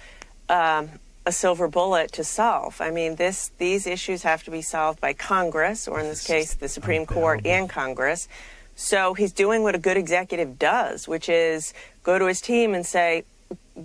um, a silver bullet to solve. I mean, this these issues have to be solved by Congress, or in this case, the Supreme Court and Congress. So he's doing what a good executive does, which is go to his team and say,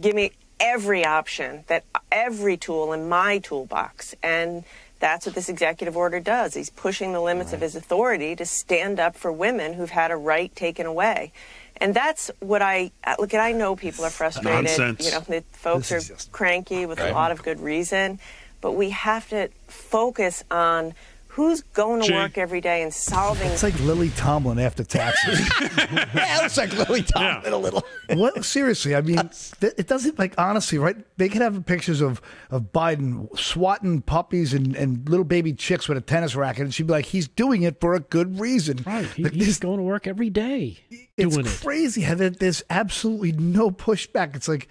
"Give me every option, that every tool in my toolbox," and that's what this executive order does. He's pushing the limits right. of his authority to stand up for women who've had a right taken away. And that's what I uh, look at. I know people are frustrated. Nonsense. You know, the folks are just, cranky with right. a lot of good reason. But we have to focus on Who's going to Gee. work every day and solving? It's like Lily Tomlin after taxes. yeah, it's like Lily Tomlin yeah. a little. what? Seriously, I mean, it doesn't like honestly, right? They could have pictures of of Biden swatting puppies and, and little baby chicks with a tennis racket, and she'd be like, "He's doing it for a good reason." Right? He, like, he's this, going to work every day. It's crazy it. how there's absolutely no pushback. It's like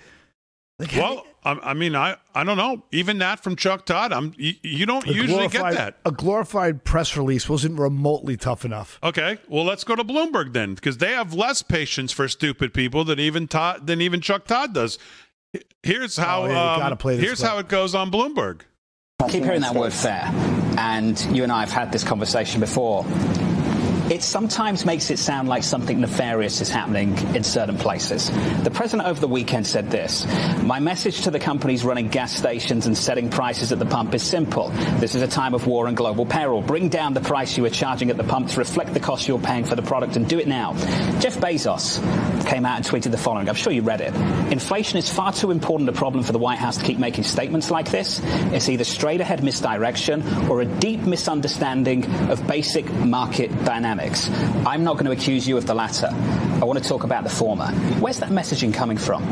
like, well, I, I, mean, I, I don't know. Even that from Chuck Todd, I'm you, you don't usually get that. A glorified press release wasn't remotely tough enough. Okay, well, let's go to Bloomberg then, because they have less patience for stupid people than even Todd than even Chuck Todd does. Here's how. Oh, yeah, um, here's clip. how it goes on Bloomberg. Keep hearing that word fair, and you and I have had this conversation before it sometimes makes it sound like something nefarious is happening in certain places. The president over the weekend said this My message to the companies running gas stations and setting prices at the pump is simple. This is a time of war and global peril. Bring down the price you are charging at the pump to reflect the cost you're paying for the product and do it now. Jeff Bezos came out and tweeted the following. I'm sure you read it. Inflation is far too important a problem for the White House to keep making statements like this. It's either straight ahead misdirection or a deep misunderstanding of basic market dynamics dynamics. I'm not going to accuse you of the latter. I want to talk about the former. Where's that messaging coming from?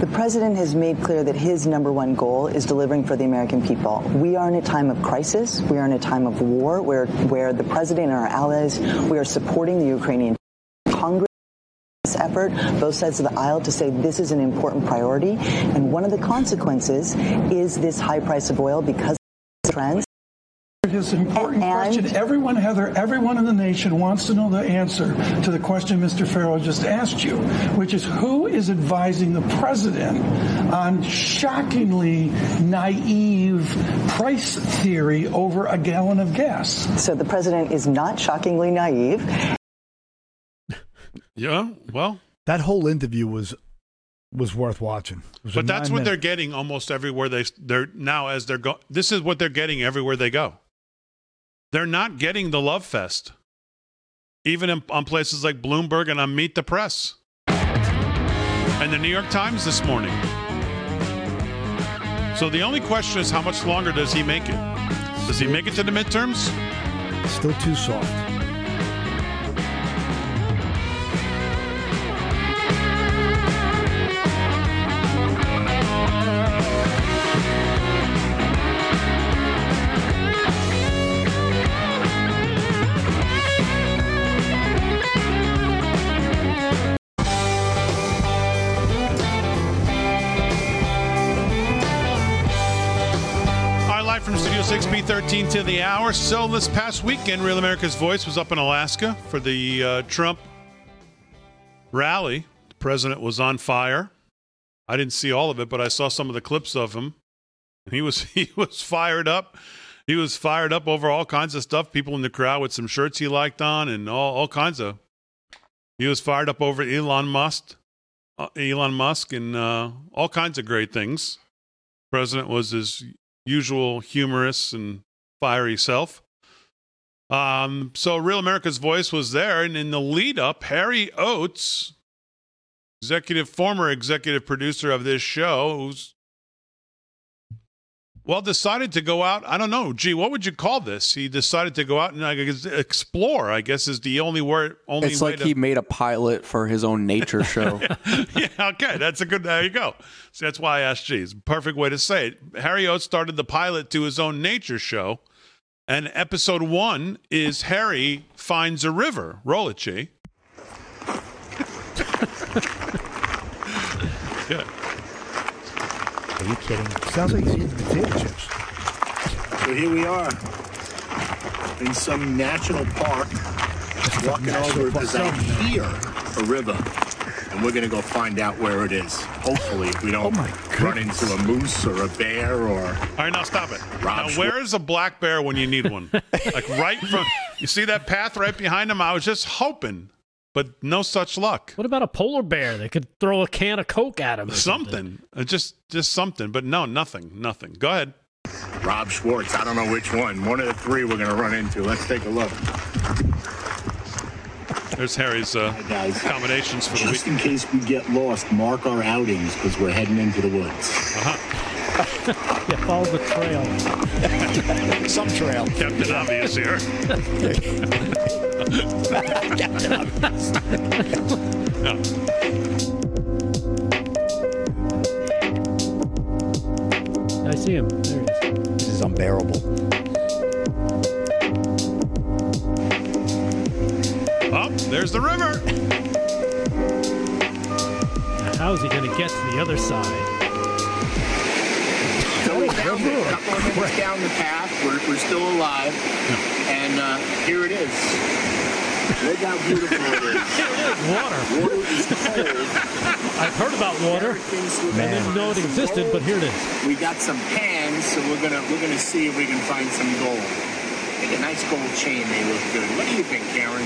The president has made clear that his number one goal is delivering for the American people. We are in a time of crisis. We are in a time of war where, where the president and our allies, we are supporting the Ukrainian Congress effort, both sides of the aisle, to say this is an important priority. And one of the consequences is this high price of oil because of trends. His important and, question. Everyone, Heather, everyone in the nation wants to know the answer to the question Mr. Ferro just asked you, which is who is advising the president on shockingly naive price theory over a gallon of gas? So the president is not shockingly naive. Yeah, well, that whole interview was was worth watching. But that's what minute. they're getting almost everywhere they they're now as they're go. This is what they're getting everywhere they go. They're not getting the love fest, even in, on places like Bloomberg and on Meet the Press and the New York Times this morning. So the only question is how much longer does he make it? Does he make it to the midterms? Still too soft. 13 to the hour. So this past weekend, Real America's Voice was up in Alaska for the uh, Trump rally. The president was on fire. I didn't see all of it, but I saw some of the clips of him. He was he was fired up. He was fired up over all kinds of stuff. People in the crowd with some shirts he liked on, and all, all kinds of. He was fired up over Elon Musk, uh, Elon Musk, and uh, all kinds of great things. President was as usual humorous and fiery self. Um, so Real America's Voice was there, and in the lead up, Harry Oates, executive former executive producer of this show, who's well, decided to go out. I don't know. Gee, what would you call this? He decided to go out and I guess, explore. I guess is the only word. Only it's like to... he made a pilot for his own nature show. yeah. Okay. That's a good. There you go. So that's why I asked. Geez, perfect way to say it. Harry Oates started the pilot to his own nature show, and episode one is Harry finds a river. Roll it, G. Good. Are you kidding? Sounds like he's eating potato chips. So here we are in some national park, walking over because I hear a river, and we're gonna go find out where it is. Hopefully, we don't oh run into a moose or a bear or. All right, now stop it. Rob now, Schwar- where is a black bear when you need one? like right from. You see that path right behind him? I was just hoping, but no such luck. What about a polar bear? They could throw a can of Coke at him. or Something, Uh, just just something, but no, nothing, nothing. Go ahead. Rob Schwartz. I don't know which one. One of the three we're gonna run into. Let's take a look. There's Harry's uh, guys. accommodations for the Just in case we get lost, mark our outings because we're heading into the woods. Yeah, follow the trail. Some trail. Captain Obvious here. Yeah. I see him. There he is. This is unbearable. Oh, there's the river. Now, How's he going to get to the other side? So we found it. A couple of minutes down the path. We're, we're still alive. And uh, here it is. Look how beautiful it is. Water. Water is cold. I've heard about water. I didn't know it existed, but here it is. We got some pans, so we're gonna we're gonna see if we can find some gold. Like a nice gold chain may look good. What do you think, Karen?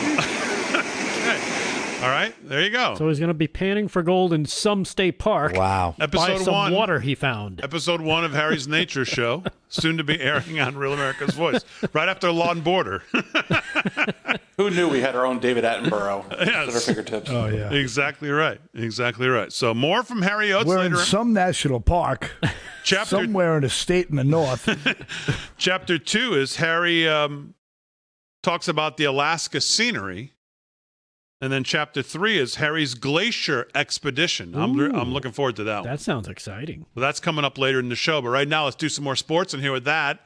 All right, there you go. So he's going to be panning for gold in some state park. Wow. Episode by Episode some one. water he found. Episode one of Harry's Nature Show, soon to be airing on Real America's Voice, right after Law and Border. Who knew we had our own David Attenborough at our fingertips? Oh yeah. Exactly right. Exactly right. So more from Harry Oates We're in later. some national park, Chapter somewhere in a state in the north. Chapter two is Harry um, talks about the Alaska scenery. And then chapter three is Harry's glacier expedition. I'm, Ooh. I'm looking forward to that one. That sounds exciting. Well, that's coming up later in the show. But right now, let's do some more sports. And here with that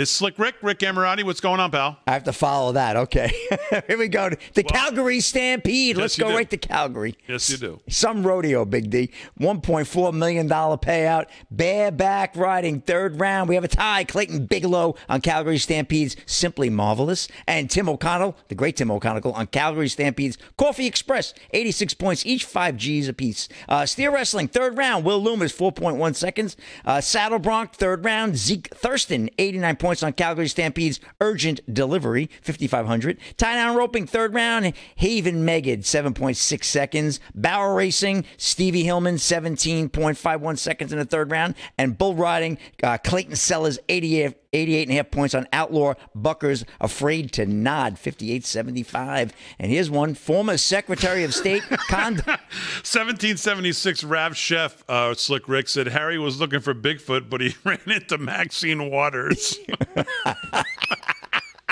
is Slick Rick. Rick Emirati, what's going on, pal? I have to follow that. Okay. Here we go. The Calgary Stampede. Let's go do. right to Calgary. Yes, you do. Some rodeo, Big D. $1.4 million payout. Bareback riding, third round. We have a tie. Clayton Biglow on Calgary Stampede's Simply Marvelous. And Tim O'Connell, the great Tim O'Connell, on Calgary Stampede's Coffee Express. 86 points, each 5 G's apiece. Uh, steer Wrestling, third round. Will Lummus, 4.1 seconds. Uh, Saddle Bronc, third round. Zeke Thurston, 89 points on Calgary Stampede's Urgent Delivery, 5,500. Tie down roping, third round. Haven Meged, 7.6 seconds. Barrel Racing, Stevi Hillman, 17.51 seconds in the third round. And bull riding, uh, Clayton Sellars, 88, 88 and a half points on Outlaw Buckers, Afraid to Nod, 58.75. And here's one former Secretary of State, Con. 1776 Rav Chef, uh, Slick Rick, said Harry was looking for Bigfoot, but he ran into Maxine Waters.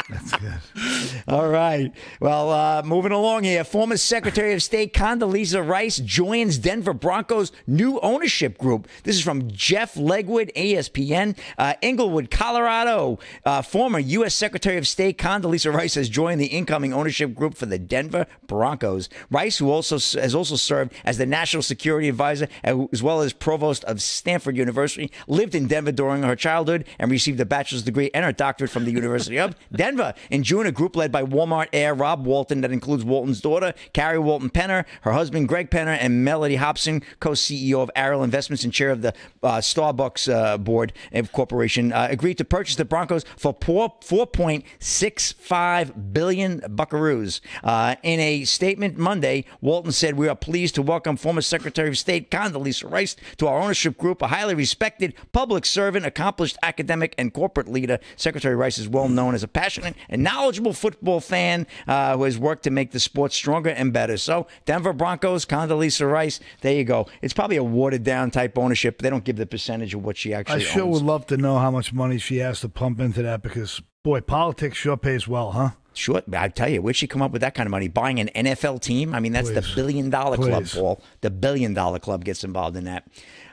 All right. Well, uh, moving along here. Former Secretary of State Condoleezza Rice joins Denver Broncos new ownership group. This is from Jeff Legwold, ESPN. Uh, Englewood, Colorado. Uh, former U.S. Secretary of State Condoleezza Rice has joined the incoming ownership group for the Denver Broncos. Rice, who also has also served as the national security advisor as well as provost of Stanford University, lived in Denver during her childhood and received a bachelor's degree and her doctorate from the University of Denver. In June, a group led by Walmart heir Rob Walton that includes Walton's daughter, Carrie Walton Penner, her husband Greg Penner, and Mellody Hobson, co-CEO of Ariel Investments and chair of the uh, Starbucks uh, board of corporation, uh, agreed to purchase the Broncos for four- 4.65 billion buckaroos. Uh, in a statement Monday, Walton said, "We are pleased to welcome former Secretary of State Condoleezza Rice to our ownership group, a highly respected public servant, accomplished academic, and corporate leader. Secretary Rice is well known as a passionate and knowledgeable football fan uh, who has worked to make the sport stronger and better. So, Denver Broncos, Condoleezza Rice, there you go. It's probably a watered down type ownership. They don't give the percentage of what she actually I sure owns. would love to know how much money she has to pump into that because, boy, politics sure pays well, huh? Sure, I tell you, where'd she come up with that kind of money? Buying an NFL team? I mean, that's the billion dollar club, Please. Paul. The billion dollar club gets involved in that.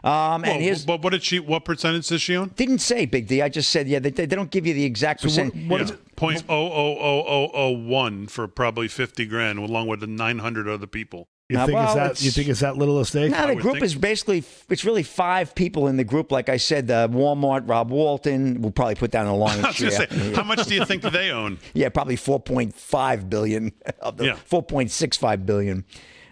Um, Well, and here's but what did she? What percentage does she own? didn't say Big D. I just said yeah. They, they don't give you the exact percent. Yeah, point oh oh oh oh oh one for probably fifty grand, along with the nine hundred other people. You Uh, think well, it's that? it's- You think it's that little a stake? No, the group is basically it's really five people in the group. Like I said, uh, Walmart, Rob Walton We'll probably put down a I lion's was going to say, how much do you think they own? Yeah, probably 4.5 billion of the Yeah. 4.65 billion.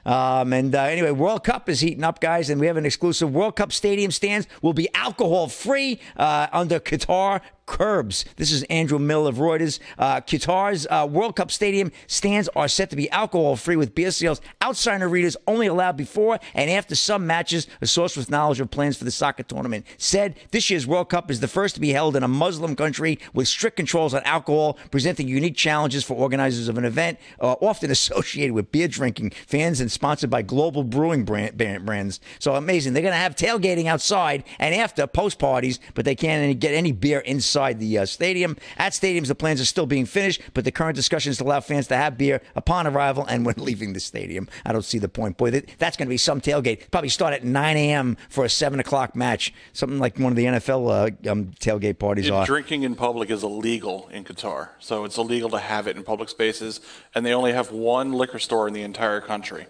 Um, and uh, anyway, World Cup is heating up, guys, and we have an exclusive World Cup stadium stands will be alcohol free uh, under Qatar curbs. This is Andrew Mill of Reuters. Uh, Qatar's uh, World Cup stadium stands are set to be alcohol free with beer sales outside arenas only allowed before and after some matches. A source with knowledge of plans for the soccer tournament said this year's World Cup is the first to be held in a Muslim country with strict controls on alcohol, presenting unique challenges for organizers of an event, uh, often associated with beer drinking fans and sponsored by global brewing brand, brand- brands. So amazing. They're going to have tailgating outside and after post parties, but they can't get any beer inside the uh, stadium. At stadiums, the plans are still being finished, but the current discussion is to allow fans to have beer upon arrival and when leaving the stadium. I don't see the point. Boy, that, that's going to be some tailgate. Probably start at 9 a.m. for a 7 o'clock match, something like one of the NFL uh, um, tailgate parties Yeah, are. Drinking in public is illegal in Qatar, so it's illegal to have it in public spaces, and they only have one liquor store in the entire country.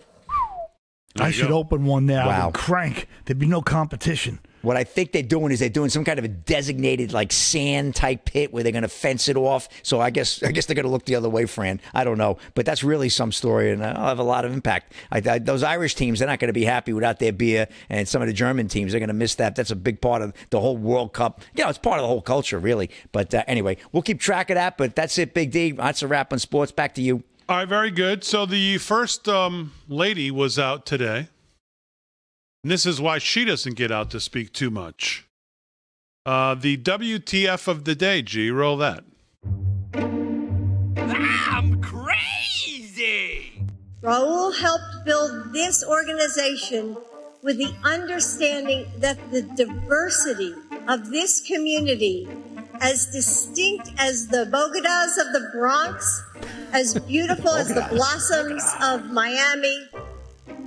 I should open one there. I Wow. would crank. There'd be no competition. What I think they're doing is they're doing some kind of a designated like sand type pit where they're going to fence it off. So I guess I guess they're going to look the other way, Fran. I don't know, but that's really some story, and I'll have a lot of impact. I, I, those Irish teams, they're not going to be happy without their beer, and some of the German teams, they're going to miss that. That's a big part of the whole World Cup. You know, it's part of the whole culture, really. But uh, anyway, we'll keep track of that. But that's it, Big D. That's a wrap on sports. Back to you. All right, very good. So the first um, lady was out today. And this is why she doesn't get out to speak too much. Uh, the WTF of the day, G, roll that. I'm crazy! Raul helped build this organization with the understanding that the diversity of this community, as distinct as the Bogotas of the Bronx, as beautiful as the blossoms of Miami,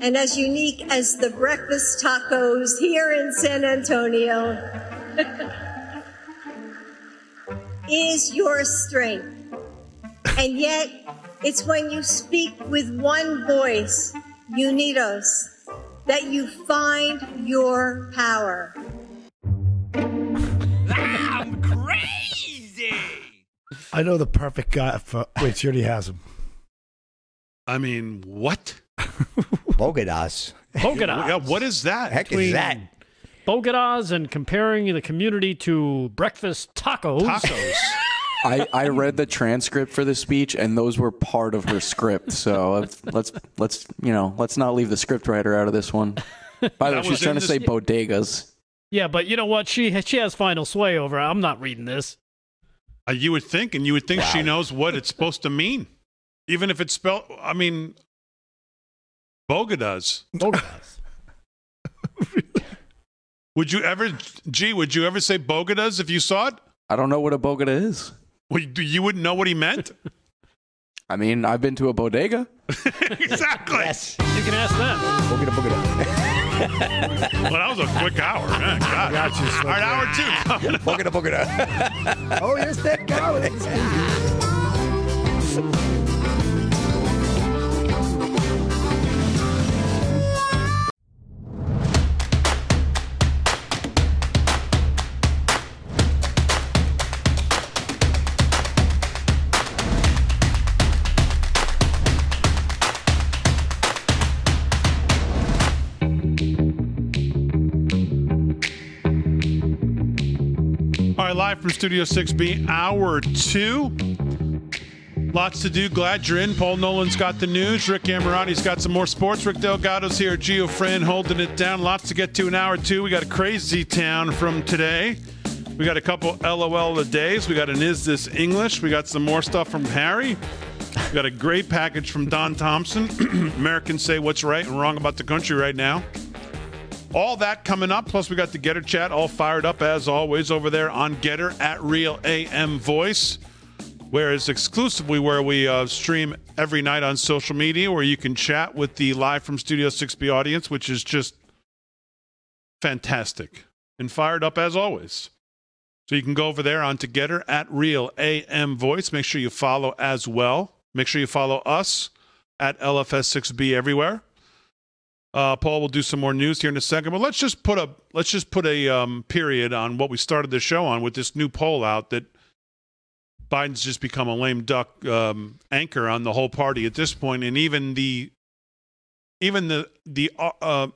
and as unique as the breakfast tacos here in San Antonio, is your strength. And yet, it's when you speak with one voice, unidos, that you find your power. I'm crazy! I know the perfect guy for. Wait, she already has him. I mean, what? Bogotas. Bogotas. Yeah, what is that? Heck is that? Bogotas and comparing the community to breakfast tacos. Tacos. I, I read the transcript for the speech, and those were part of her script. So let's let's, let's you know let's not leave the script writer out of this one. By the way, she's trying to say bodegas. Yeah, but you know what? She she has final sway over. it. I'm not reading this. Uh, you would think, and you would think she knows what it's supposed to mean, even if it's spelled. I mean, Bogotas. Bogotas. would you ever, gee, Would you ever say Bogotas if you saw it? I don't know what a bogota is. Well, you, you wouldn't know what he meant. I mean, I've been to a bodega. exactly. Yes. You can ask them. Bogota, bogota. well, that was a quick hour. Man. God. Got you, All right, hour two. coming up. Bogota, bogota. oh, yes, that guy. Live from Studio 6B, hour two. Lots to do. Glad you're in. Paul Nolan's got the news. Rick Amirati's got some more sports. Rick Delgado's here. Gio Fran holding it down. Lots to get to in hour two. We got a crazy town from today. We got a couple LOL the days. We got an Is This English? We got some more stuff from Harry. We got a great package from Don Thompson. Americans say what's right and wrong about the country right now. All that coming up. Plus, we got the Gettr chat all fired up as always over there on Gettr at Real AM Voice, where it's exclusively where we uh, stream every night on social media, where you can chat with the live from Studio 6B audience, which is just fantastic and fired up as always. So you can go over there on Together at Real AM Voice. Make sure you follow as well. Make sure you follow us at LFS6B everywhere. Uh, Paul will do some more news here in a second, but let's just put a let's just put a um, period on what we started the show on with this new poll out that Biden's just become a lame duck um, anchor on the whole party at this point, and even the even the the uh, uh,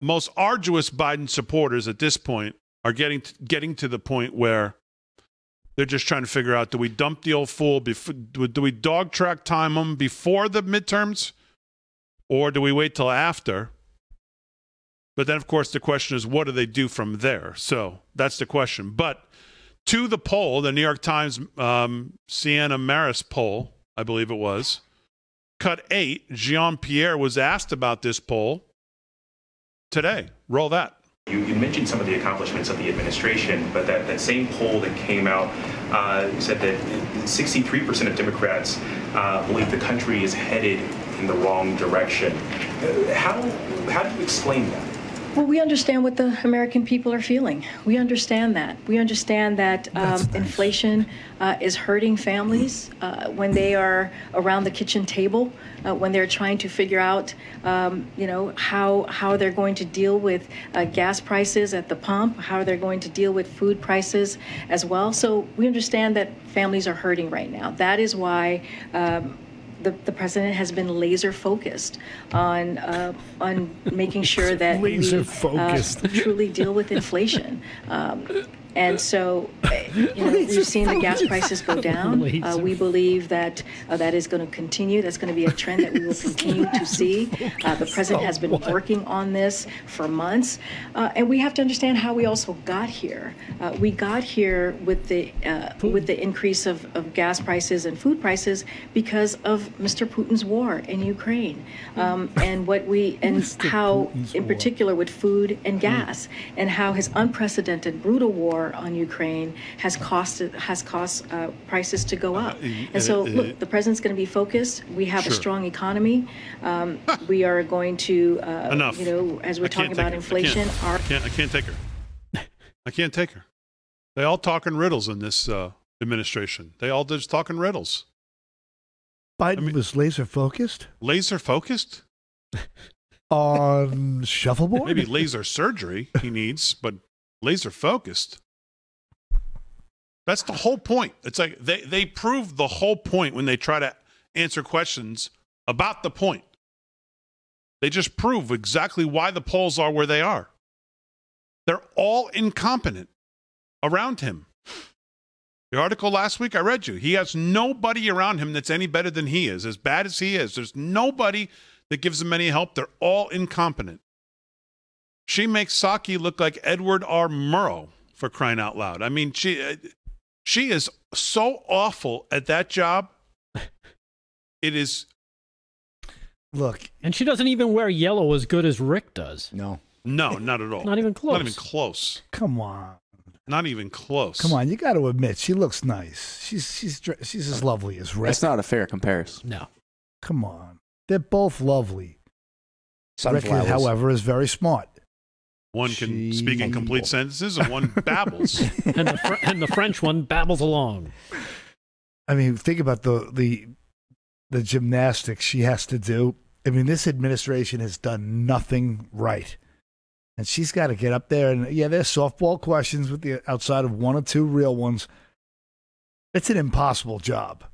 most arduous Biden supporters at this point are getting to, getting to the point where they're just trying to figure out: do we dump the old fool? Before, do we dog track time him before the midterms, or do we wait till after? But then, of course, the question is, what do they do from there? So that's the question. But to the poll, the New York Times um, Siena Maris poll, I believe it was, cut eight. Jean-Pierre was asked about this poll today. Roll that. You, you, mentioned some of the accomplishments of the administration, but that, that same poll that came out uh, said that 63% of Democrats uh, believe the country is headed in the wrong direction. Uh, how, how do you explain that? Well, we understand what the American people are feeling. We understand that. We understand that um, nice. inflation uh, is hurting families uh, when they are around the kitchen table, uh, when they're trying to figure out, um, you know, how how they're going to deal with uh, gas prices at the pump, how they're going to deal with food prices as well. So we understand that families are hurting right now. That is why. Um, the, the president has been laser focused on uh, on making sure that laser we focused. Uh, truly deal with inflation. Um, and so, you know, we've seen the gas prices go down. Uh, we believe that uh, that is going to continue. That's going to be a trend that we will continue to see. Uh, the president has been working on this for months, uh, and we have to understand how we also got here. Uh, we got here with the uh, with the increase of, of gas prices and food prices because of Mr. Putin's war in Ukraine, um, and what we and how, in particular, with food and gas, and how his unprecedented brutal war on Ukraine has caused has caused uh, prices to go up. Uh, and so, look, the president's going to be focused. We have sure. a strong economy. Um, we are going to, uh, Enough. you know, as we're talking about inflation, I can't, I can't, I can't take her. I can't take her. They all talking riddles in this uh, administration. They all just talking riddles. Biden I mean, was laser focused. Laser focused on shuffleboard. Maybe laser surgery he needs, but laser focused. That's the whole point. It's like they, they prove the whole point when they try to answer questions about the point. They just prove exactly why the polls are where they are. They're all incompetent around him. The article last week I read you. He has nobody around him that's any better than he is, as bad as he is. There's nobody that gives him any help. They're all incompetent. She makes Psaki look like Edward R. Murrow for crying out loud. I mean, she uh, she is so awful at that job. It is. Look, and she doesn't even wear yellow as good as Rick does. No, no, not at all. Not even close. Not even close. Come on. Not even close. Come on, you got to admit she looks nice. She's she's she's as lovely as Rick. That's not a fair comparison. No. Come on, they're both lovely. Sunflowers. Rick, however, is very smart. One can speak in complete sentences, and one babbles. and, the fr- and the French one babbles along. I mean, think about the the the gymnastics she has to do. I mean, this administration has done nothing right, and she's got to get up there. And yeah, there's softball questions with the outside of one or two real ones. It's an impossible job.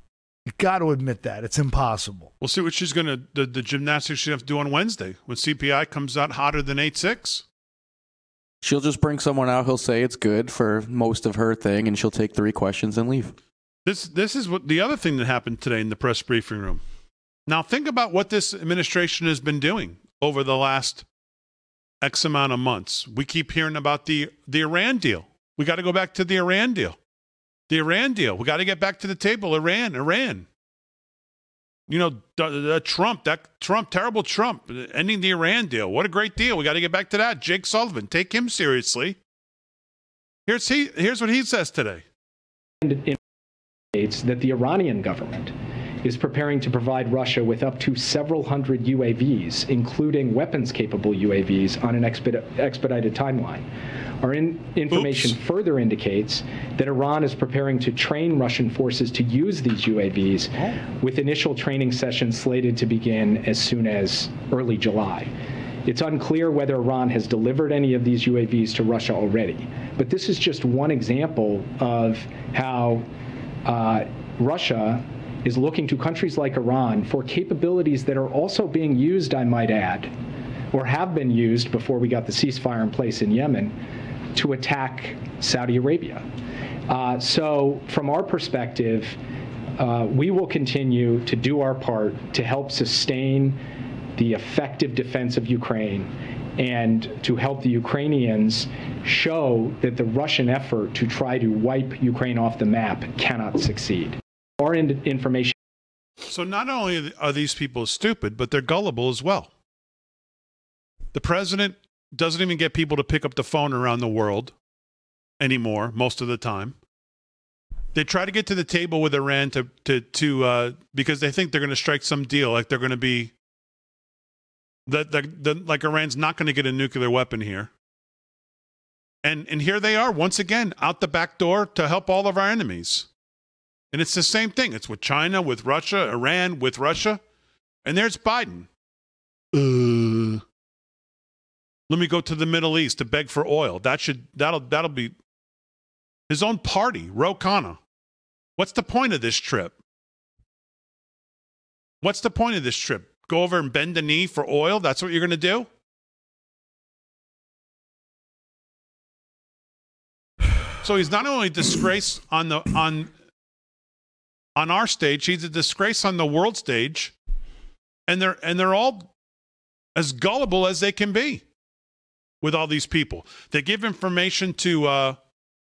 You got to admit that it's impossible. We'll see what she's going to the, the gymnastics she have to do on Wednesday when CPI comes out hotter than eight six. She'll just bring someone out. He'll say it's good for most of her thing, and she'll take three questions and leave. This this is what the other thing that happened today in the press briefing room. Now think about what this administration has been doing over the last X amount of months. We keep hearing about the the Iran deal. We got to go back to the Iran deal. The Iran deal. We got to get back to the table. Iran, Iran you know, Trump, that Trump, terrible Trump, ending the Iran deal. What a great deal. We got to get back to that. Jake Sullivan, take him seriously. Here's he. Here's what he says today. Indicates that the Iranian government is preparing to provide Russia with up to several hundred UAVs, including weapons-capable UAVs, on an expedited timeline. Our in- information Oops. further indicates that Iran is preparing to train Russian forces to use these UAVs, with initial training sessions slated to begin as soon as early July. It's unclear whether Iran has delivered any of these UAVs to Russia already. But this is just one example of how uh, Russia is looking to countries like Iran for capabilities that are also being used, I might add, or have been used before we got the ceasefire in place in Yemen to attack Saudi Arabia. Uh, so, from our perspective, uh, we will continue to do our part to help sustain the effective defense of Ukraine and to help the Ukrainians show that the Russian effort to try to wipe Ukraine off the map cannot succeed. Our in- information. So not only are these people stupid, but they're gullible as well. The president doesn't even get people to pick up the phone around the world anymore most of the time. They try to get to the table with Iran to to to uh, because they think they're going to strike some deal, like they're going to be that the, like Iran's not going to get a nuclear weapon here. And and here they are once again out the back door to help all of our enemies. And it's the same thing. It's with China, with Russia, Iran, with Russia. And there's Biden. Uh, let me go to the Middle East to beg for oil. That should that'll that'll be his own party, Ro Khanna. What's the point of this trip? What's the point of this trip? Go over and bend the knee for oil? That's what you're going to do? So he's not only disgrace on the on on our stage, he's a disgrace on the world stage. And they're and they're all as gullible as they can be with all these people. They give information to uh,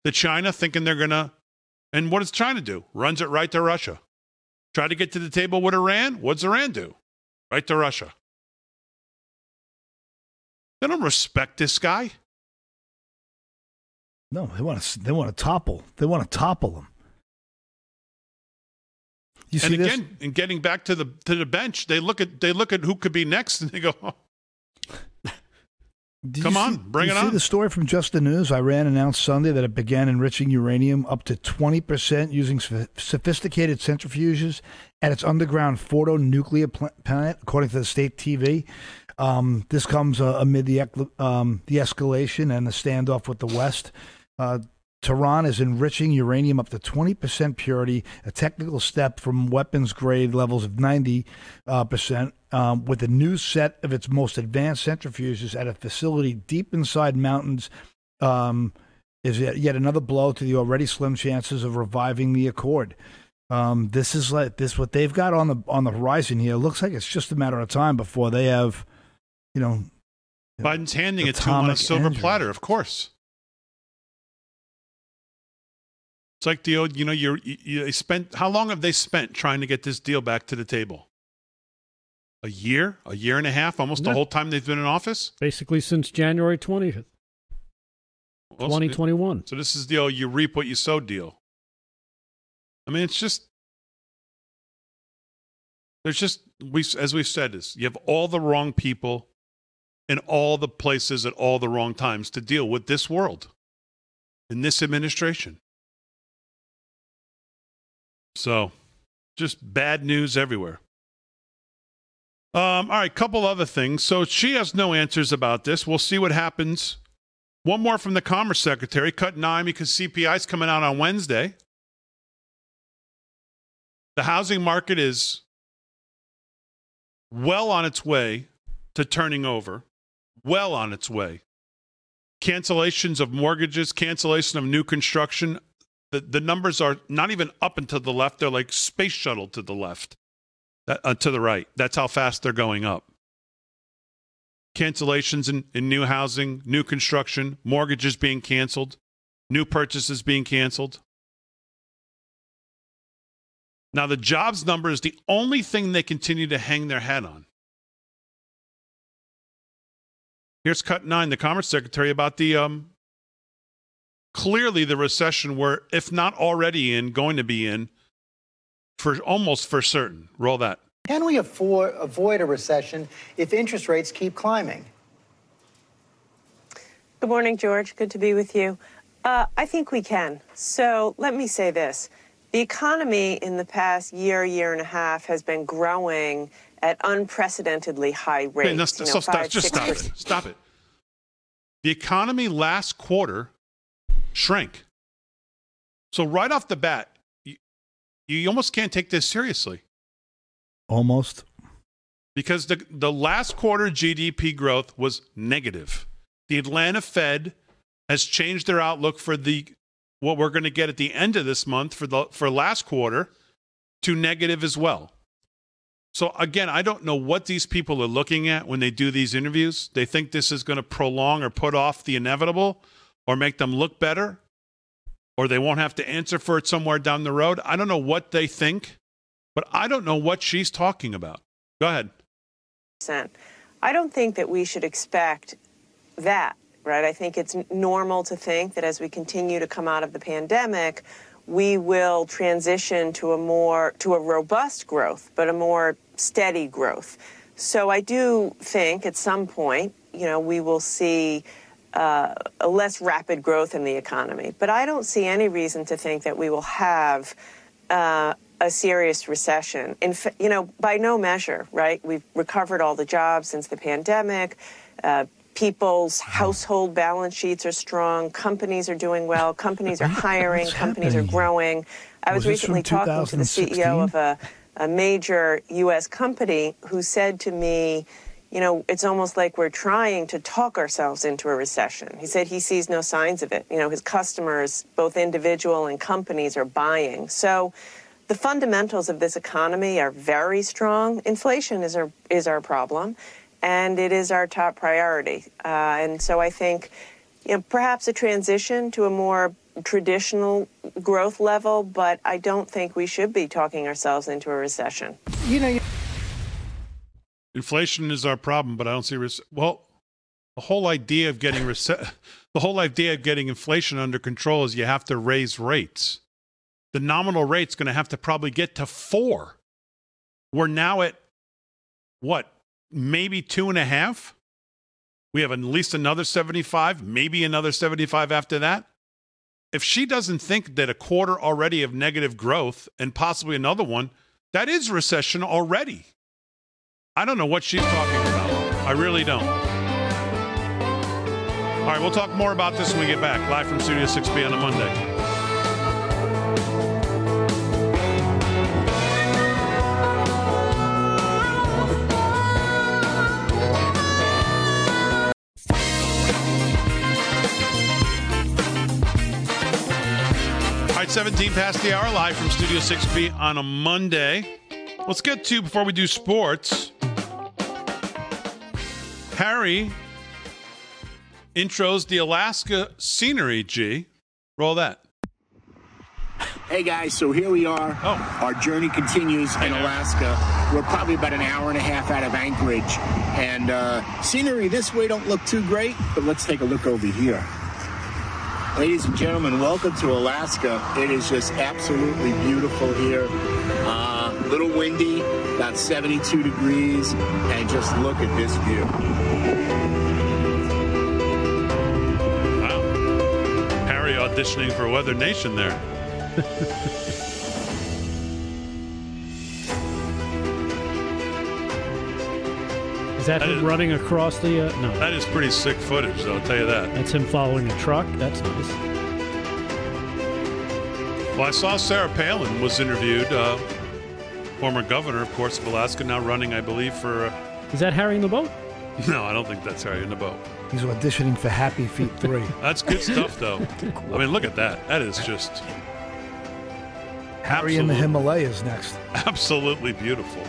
the China thinking they're gonna and what does China do? Runs it right to Russia. Try to get to the table with Iran. What's Iran do? Right to Russia. They don't respect this guy. No, they want to. They want to topple. They want to topple him. You and again, this? and getting back to the to the bench, they look at they look at who could be next, and they go, oh. "Come on, see, bring it see on." the story from Just the News? Iran announced Sunday that it began enriching uranium up to twenty percent using sophisticated centrifuges at its underground Fordow nuclear plant, according to the state TV. Um, this comes uh, amid the um, the escalation and the standoff with the West. Uh, Tehran is enriching uranium up to 20% purity, a technical step from weapons grade levels of 90, uh, percent, um, with a new set of its most advanced centrifuges at a facility deep inside mountains. Um, is yet another blow to the already slim chances of reviving the accord. Um, this is like this what they've got on the on the horizon here. It looks like it's just a matter of time before they have, you know, Biden's handing it to him on a silver engine. platter, of course. It's like the old, you know, you're, you, you spent, how long have they spent trying to get this deal back to the table? A year, a year and a half, almost the whole time they've been in office? Basically since January 20th, well, 2021. So this is the old you reap what you sow deal. I mean, it's just, there's just, we, as we've said, is you have all the wrong people in all the places at all the wrong times to deal with this world in this administration. So, just bad news everywhere. Um, all right, couple other things. So she has no answers about this. We'll see what happens. One more from the Commerce Secretary, cut nine because CPI is coming out on Wednesday. The housing market is well on its way to turning over, well on its way. Cancellations of mortgages, cancellation of new construction the, the numbers are not even up and to the left. They're like space shuttle to the left, uh, to the right. That's how fast they're going up. Cancellations in, in new housing, new construction, mortgages being canceled, new purchases being canceled. Now, the jobs number is the only thing they continue to hang their hat on. Here's cut nine, the Commerce Secretary, about the um, clearly the recession we're, if not already in, going to be in for almost for certain. Roll that. Can we afford, avoid a recession if interest rates keep climbing? Good morning, George. Good to be with you. Uh, I think we can. So let me say this. The economy in the past year, year and a half has been growing at unprecedentedly high rates. Okay, no, you so know, stop, just stop it. Stop it. The economy last quarter shrank. So right off the bat, you, you almost can't take this seriously Almost. because the the last quarter GDP growth was negative. The Atlanta Fed has changed their outlook for the what we're going to get at the end of this month for the for last quarter to negative as well. So again, I don't know what these people are looking at when they do these interviews. They think this is going to prolong or put off the inevitable or make them look better or they won't have to answer for it somewhere down the road. I don't know what they think, but I don't know what she's talking about. Go ahead. I don't think that we should expect that, right? I think it's normal to think that as we continue to come out of the pandemic, we will transition to a more to a robust growth, but a more steady growth. So I do think at some point, you know, we will see uh, a less rapid growth in the economy. But I don't see any reason to think that we will have uh, a serious recession. In fa- you know, by no measure, right? We've recovered all the jobs since the pandemic. Uh, people's household balance sheets are strong. Companies are doing well. Companies are hiring. companies are growing. I was, Was recently talking to the CEO of a, a major U.S. company who said to me, you know, it's almost like we're trying to talk ourselves into a recession. He said he sees no signs of it. You know, his customers, both individual and companies, are buying. So the fundamentals of this economy are very strong. Inflation is our, is our problem, and it is our top priority. Uh, and so I think, you know, perhaps a transition to a more traditional growth level, but I don't think we should be talking ourselves into a recession. You know, Inflation is our problem, but I don't see rec- well. The whole idea of getting the whole idea of getting inflation under control is you have to raise rates. The nominal rate's going to have to probably get to four. We're now at what, maybe two and a half. We have at least another seventy-five, maybe another seventy-five after that. If she doesn't think that a quarter already of negative growth and possibly another one, that is recession already. I don't know what she's talking about. I really don't. All right, we'll talk more about this when we get back. Live from Studio 6B on a Monday. All right, 17 past the hour, live from Studio 6B on a Monday. Let's get to, before we do sports, Harry intros the Alaska scenery, G. Roll that. Hey guys, so here we are. Oh. Our journey continues in Alaska. We're probably about an hour and a half out of Anchorage. And uh, scenery this way don't look too great, but let's take a look over here. Ladies and gentlemen, welcome to Alaska. It is just absolutely beautiful here. Uh, little windy, about 72 degrees, and just look at this view. Wow. Harry auditioning for Weather Nation there. Is that, That him is- running across the? Uh, no, That is pretty sick footage, though, I'll tell you that. that's him following a truck. That's nice. Well, I saw Sarah Palin was interviewed, uh, former governor, of course, of Alaska, now running, I believe, for. Uh, Is that Harry in the boat? no, I don't think that's Harry in the boat. He's auditioning for Happy Feet 3. That's good stuff, though. I mean, look at that. That is just Harry in the Himalayas next. absolutely beautiful.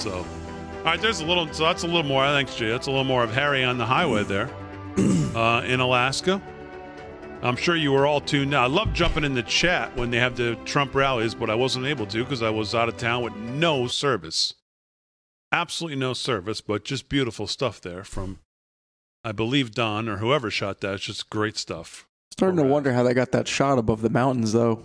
So, all right, there's a little. So that's a little more. Thanks, Jay. That's a little more of Harry on the highway there uh, in Alaska. I'm sure you were all tuned. Now, I love jumping in the chat when they have the Trump rallies, but I wasn't able to because I was out of town with no service. Absolutely no service, but just beautiful stuff there from, I believe, Don or whoever shot that. It's just great stuff. Starting to wonder how they got that shot above the mountains, though.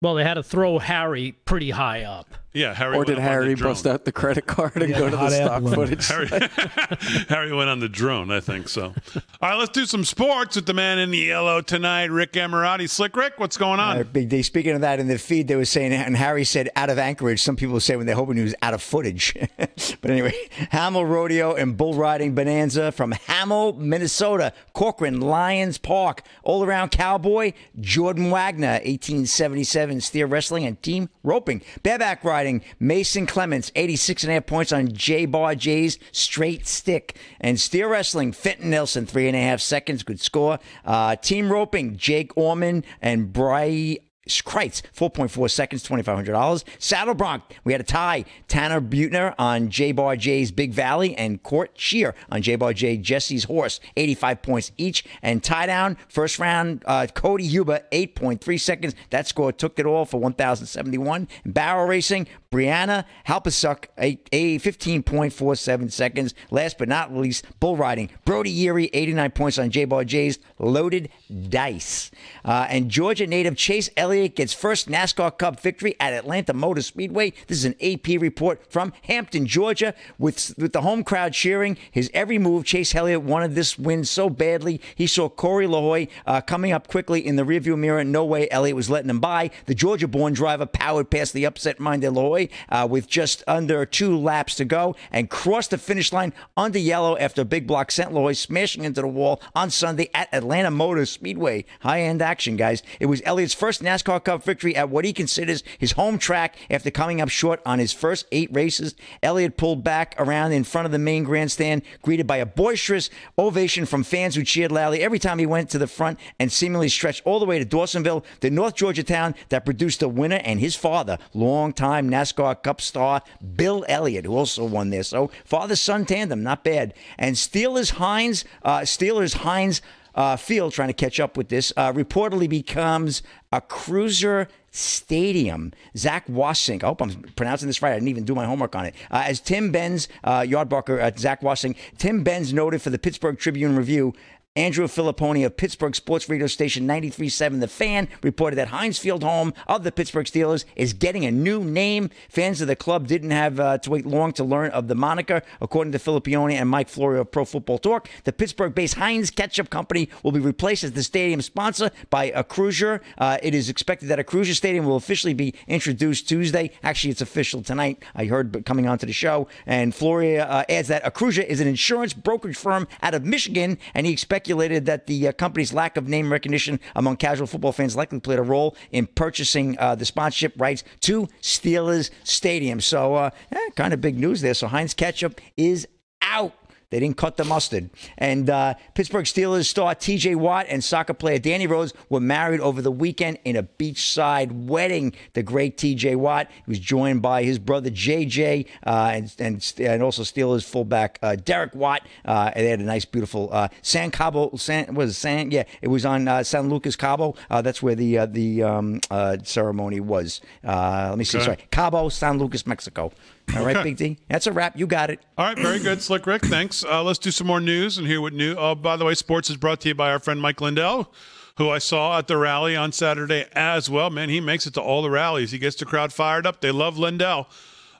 Well, they had to throw Harry pretty high up. Yeah, Harry. or did up on the Harry bust out the credit card and Yeah, go to the stock balloon. footage? Harry, Harry went on the drone, I think so. All right, let's do some sports with the man in the yellow tonight, Rick Emirati. Slick Rick, what's going on? Uh, Big D. Speaking of that, in the feed, they were saying, and Harry said out of Anchorage. Some people say when they're hoping he was out of footage. but anyway, Hamel Rodeo and Bull Riding Bonanza from Hamel, Minnesota. Corcoran Lions Park. All around cowboy, Jordan Wagner, 1877 steer wrestling and team roping. Bareback riding, Mason Clements, 86 and a half points on J Bar J's straight stick. And steel wrestling, Fenton Nelson, three and a half seconds, good score. Uh, team roping, Jake Orman and Bry. Kreitz, 4.4 seconds, $2,500. Saddle Bronc, we had a tie. Tanner Butner on J Bar J's Big Valley and Cort Scheer on J Bar J Jesse's Horse, 85 points each. And tie down, first round, uh, Cody Huber, 8.3 seconds. That score took it all for 1,071. Barrel racing, Brianna Halpasuk, a, a 15.47 seconds. Last but not least, bull riding. Brody Erie, 89 points on J Bar J's Loaded Dice. Uh, and Georgia native Chase Elliott gets first NASCAR Cup victory at Atlanta Motor Speedway. This is an AP report from Hampton, Georgia. With, with the home crowd cheering his every move, Chase Elliott wanted this win so badly. He saw Corey LaJoie uh, coming up quickly in the rearview mirror. No way Elliott was letting him by. The Georgia born driver powered past the upset minded LaJoie uh, with just under two laps to go and crossed the finish line under yellow after a big block St. Louis smashing into the wall on Sunday at Atlanta Motor Speedway. High end action, guys. It was Elliott's first NASCAR Cup victory at what he considers his home track after coming up short on his first eight races. Elliott pulled back around in front of the main grandstand, greeted by a boisterous ovation from fans who cheered loudly every time he went to the front and seemingly stretched all the way to Dawsonville, the North Georgia town that produced the winner and his father, longtime NASCAR Cup star Bill Elliott, who also won there. So father son tandem, not bad. And Steelers Heinz, uh, Steelers Heinz uh, Field, trying to catch up with this, uh, reportedly becomes Acrisure stadium. Zach Wassink, I hope I'm pronouncing this right. I didn't even do my homework on it. Uh, as Tim Benz, uh, Yardbarker, uh, Zach Wassink, Tim Benz noted for the Pittsburgh Tribune Review. Andrew Fillipponi of Pittsburgh sports radio station 93.7 The Fan reported that Heinz Field, home of the Pittsburgh Steelers, is getting a new name. Fans of the club didn't have uh, to wait long to learn of the moniker. According to Fillipponi and Mike Florio of Pro Football Talk, the Pittsburgh-based Heinz Ketchup Company will be replaced as the stadium sponsor by Acrisure. Uh, it is expected that Acrisure Stadium will officially be introduced Tuesday. Actually, it's official tonight. I heard coming onto the show. And Florio uh, adds that Acrisure is an insurance brokerage firm out of Michigan, and he expects speculated that the uh, company's lack of name recognition among casual football fans likely played a role in purchasing uh, the sponsorship rights to Steelers Stadium. So, uh, eh, kind of big news there. So, Heinz Ketchup is out. They didn't cut the mustard. And uh, Pittsburgh Steelers star TJ Watt and soccer player Dani Rhodes were married over the weekend in a beachside wedding. The great TJ Watt he was joined by his brother JJ uh, and, and, and also Steelers fullback uh, Derek Watt. Uh, and they had a nice, beautiful uh, San Cabo. San was it San? Yeah, it was on uh, San Lucas Cabo. Uh, that's where the the um, ceremony was. let me see. Okay. Sorry, Cabo, San Lucas, Mexico. All right, Okay. Big D. That's a wrap. You got it. All right, very good, Slick Rick. Thanks. Uh, let's do some more news and hear what new. Oh, by the way, sports is brought to you by our friend Mike Lindell, who I saw at the rally on Saturday as well. Man, he makes it to all the rallies. He gets the crowd fired up. They love Lindell.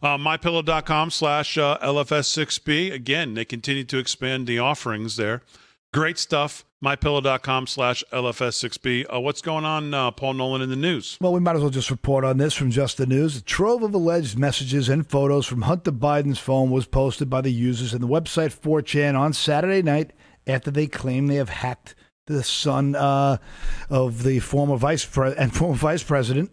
Uh, MyPillow.com slash uh, LFS6B. Again, they continue to expand the offerings there. Great stuff. MyPillow.com slash LFS6B. Uh, what's going on, uh, Paul Nolan, in the news? Well, we might as well just report on this from Just the News. A trove of alleged messages and photos from Hunter Biden's phone was posted by the users in the website 4chan on Saturday night after they claim they have hacked the son uh, of the former vice pre- and former vice president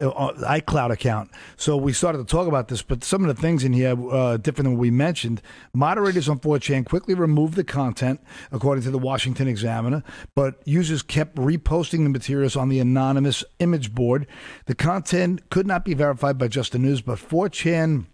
iCloud account. So we started to talk about this, but some of the things in here uh, different than what we mentioned. Moderators on 4chan quickly removed the content, according to the Washington Examiner, but users kept reposting the materials on the anonymous image board. The content could not be verified by Just the News, but 4chan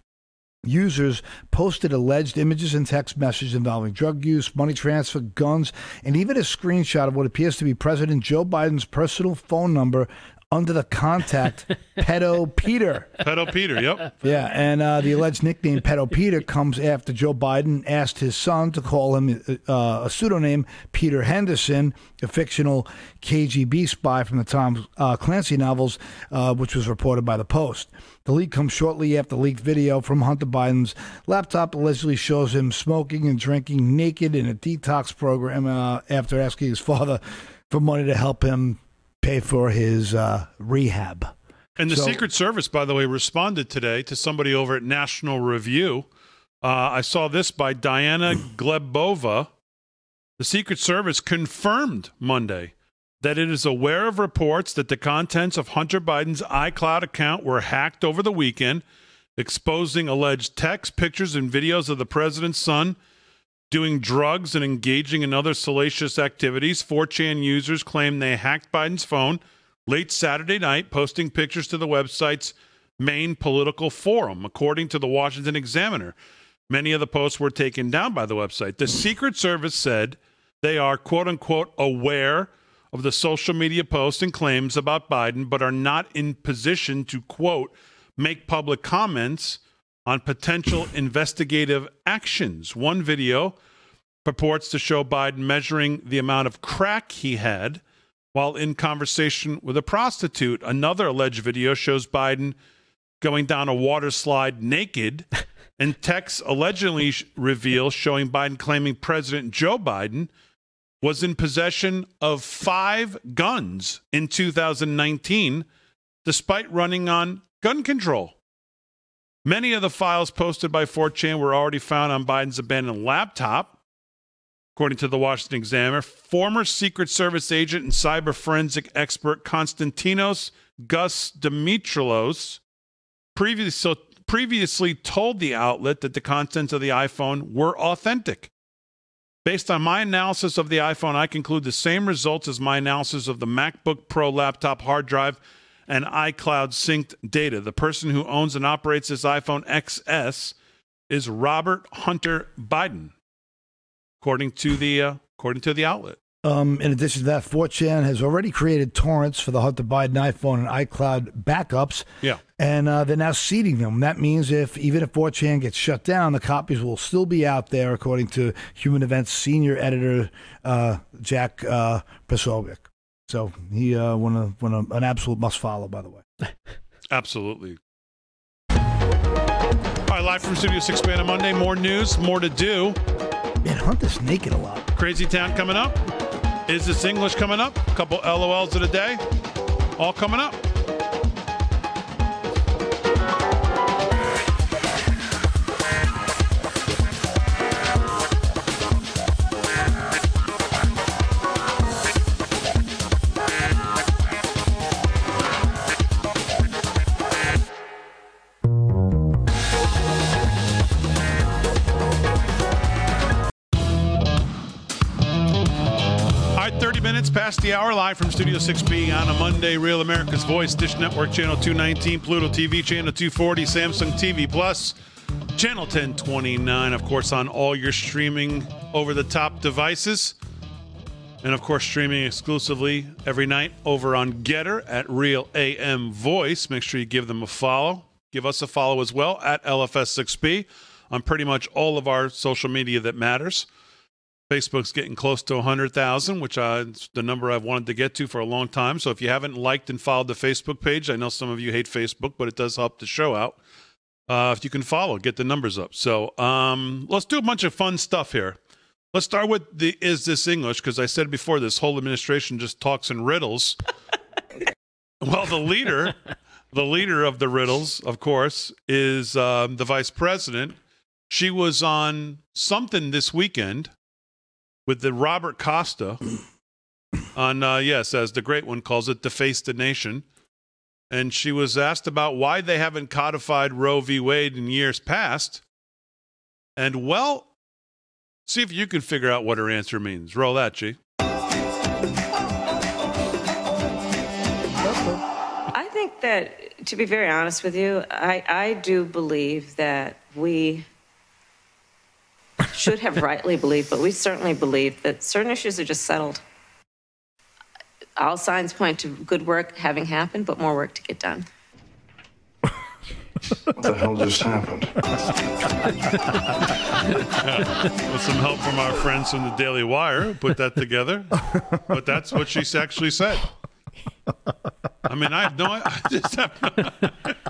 Users posted alleged images and text messages involving drug use, money transfer, guns, and even a screenshot of what appears to be President Joe Biden's personal phone number under the contact Pedo Peter. Pedo Peter, yep. Yeah, and uh, the alleged nickname Pedo Peter comes after Joe Biden asked his son to call him uh, a pseudonym Peter Henderson, a fictional KGB spy from the Tom uh, Clancy novels, uh, which was reported by the Post. The leak comes shortly after leaked video from Hunter Biden's laptop allegedly shows him smoking and drinking naked in a detox program uh, after asking his father for money to help him pay for his uh, rehab. And the So- Secret Service, by the way, responded today to somebody over at National Review. Uh, I saw this by Diana Glebova. The Secret Service confirmed Monday that it is aware of reports that the contents of Hunter Biden's iCloud account were hacked over the weekend, exposing alleged text, pictures, and videos of the president's son doing drugs and engaging in other salacious activities. 4chan users claim they hacked Biden's phone late Saturday night, posting pictures to the website's main political forum, according to the Washington Examiner. Many of the posts were taken down by the website. The Secret Service said they are, quote unquote, aware of the social media posts and claims about Biden, but are not in position to, quote, make public comments on potential investigative actions. One video purports to show Biden measuring the amount of crack he had while in conversation with a prostitute. Another alleged video shows Biden going down a water slide naked, and texts allegedly sh- reveal showing Biden claiming President Joe Biden was in possession of five guns in 2019, despite running on gun control. Many of the files posted by 4chan were already found on Biden's abandoned laptop. According to the Washington Examiner, former Secret Service agent and cyber forensic expert Konstantinos Gus Dimitrelos previously, previously told the outlet that the contents of the iPhone were authentic. Based on my analysis of the iPhone, I conclude the same results as my analysis of the MacBook Pro laptop hard drive and iCloud synced data. The person who owns and operates this iPhone XS is Robert Hunter Biden, according to the uh, according to the outlet. Um, in addition to that, 4chan has already created torrents for the Hunter Biden iPhone and iCloud backups. Yeah. And uh, they're now seeding them. That means if even if 4chan gets shut down, the copies will still be out there, according to Human Events senior editor uh, Jack uh, Posobiec. So he uh, won, a, won a, an absolute must follow, by the way. Absolutely. All right, live from Studio 6 Band on Monday. More news, more to do. Man, Hunter's naked a lot. Crazy Town coming up. Is this English coming up? A couple LOLs of the day. All coming up. The hour, live from Studio 6B on a Monday. Real America's Voice, Dish Network, Channel 219, Pluto TV, Channel 240, Samsung TV Plus, Channel 1029, of course, on all your streaming over the top devices. And of course, streaming exclusively every night over on Gettr at Real AM Voice. Make sure you give them a follow. Give us a follow as well at LFS6B on pretty much all of our social media that matters. Facebook's getting close to 100,000, which is the number I've wanted to get to for a long time. So if you haven't liked and followed the Facebook page, I know some of you hate Facebook, but it does help the show out. Uh, if you can follow, get the numbers up. So um, let's do a bunch of fun stuff here. Let's start with the Is This English? Because I said before, this whole administration just talks in riddles. well, the leader, the leader of the riddles, of course, is um, the vice president. She was on something this weekend with the Robert Costa on, uh, yes, as the great one calls it, Deface the Nation. And she was asked about why they haven't codified Roe v. Wade in years past. And, well, see if you can figure out what her answer means. Roll that, G. I think that, to be very honest with you, I, I do believe that we should have rightly believed, but we certainly believe that certain issues are just settled. all signs point to good work having happened, but more work to get done. What the hell just happened? With some help from our friends from the Daily Wire, who put that together. But that's what she actually said. I mean, I have no. I just have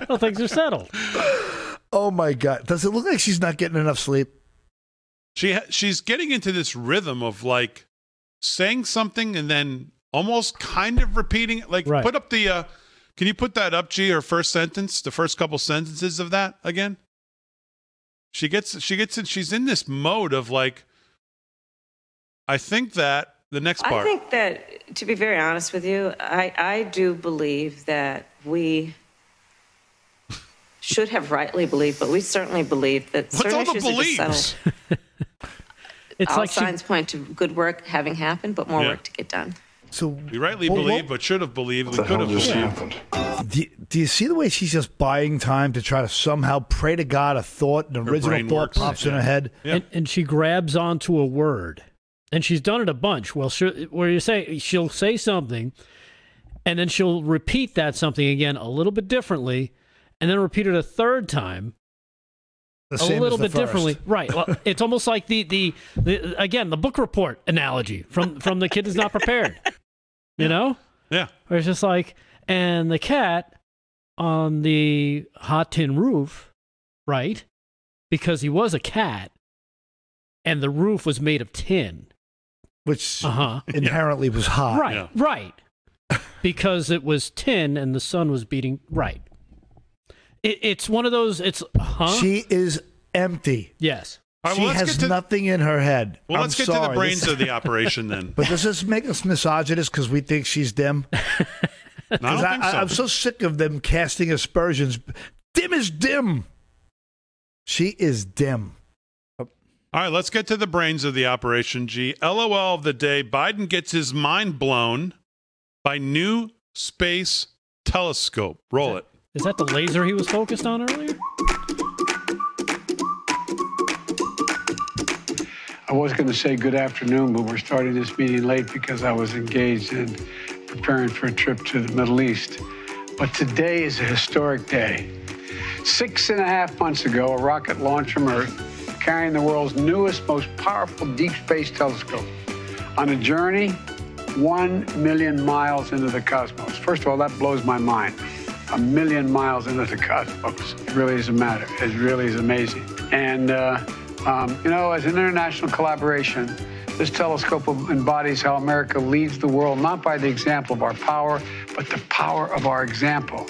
well, things are settled. Oh my god! Does it look like she's not getting enough sleep? She ha- she's getting into this rhythm of like saying something and then almost kind of repeating it. Like Right. put up the. uh Can you put that up, G? Her first sentence, the first couple sentences of that again. She gets she gets in. She's in this mode of like. I think that the next part. I think that, to be very honest with you, I, I do believe that we should have rightly believed, but we certainly believe that What's certain all the issues are just believes? settled. It's all like she- signs point to good work having happened, but more Yeah. work to get done. So we rightly Well, believe, what- but should have believed. What We the could hell have just believed. happened? Do you, do you see the way she's just buying time to try to somehow pray to God a thought, an Her original thought works. pops in her head? And, and she grabs onto a word. And she's done it a bunch. Well, she, where you say she'll say something, and then she'll repeat that something again a little bit differently, and then repeat it a third time a little bit differently. Right. Well, it's almost like the, the the again the book report analogy from from the kid is not prepared. You know? Yeah. Where it's just like, and the cat on the hot tin roof, right? Because he was a cat, and the roof was made of tin. Which uh-huh. inherently was hot. Right, right. because it was tin and the sun was beating. Right. It, it's one of those. It's huh? She is empty. Yes. All right, she well, let's has to- nothing in her head. Well, I'm let's get to the brains of the operation then. But does this make us misogynist because we think she's dim? No, I don't 'Cause think so. I'm so sick of them casting aspersions. Dim is dim. She is dim. All right, let's get to the brains of the operation. G. LOL of the day: Biden gets his mind blown by new space telescope. Roll it. Is that the laser he was focused on earlier? I was going to say good afternoon, but we're starting this meeting late because I was engaged in preparing for a trip to the Middle East. But today is a historic day. Six and a half months ago, a rocket launched from Earth, carrying the world's newest, most powerful deep space telescope on a journey one million miles into the cosmos. First of all, that blows my mind. A million miles into the cosmos. It really is a matter. It really is amazing. And, uh, um, you know, as an international collaboration, this telescope embodies how America leads the world, not by the example of our power, but the power of our example.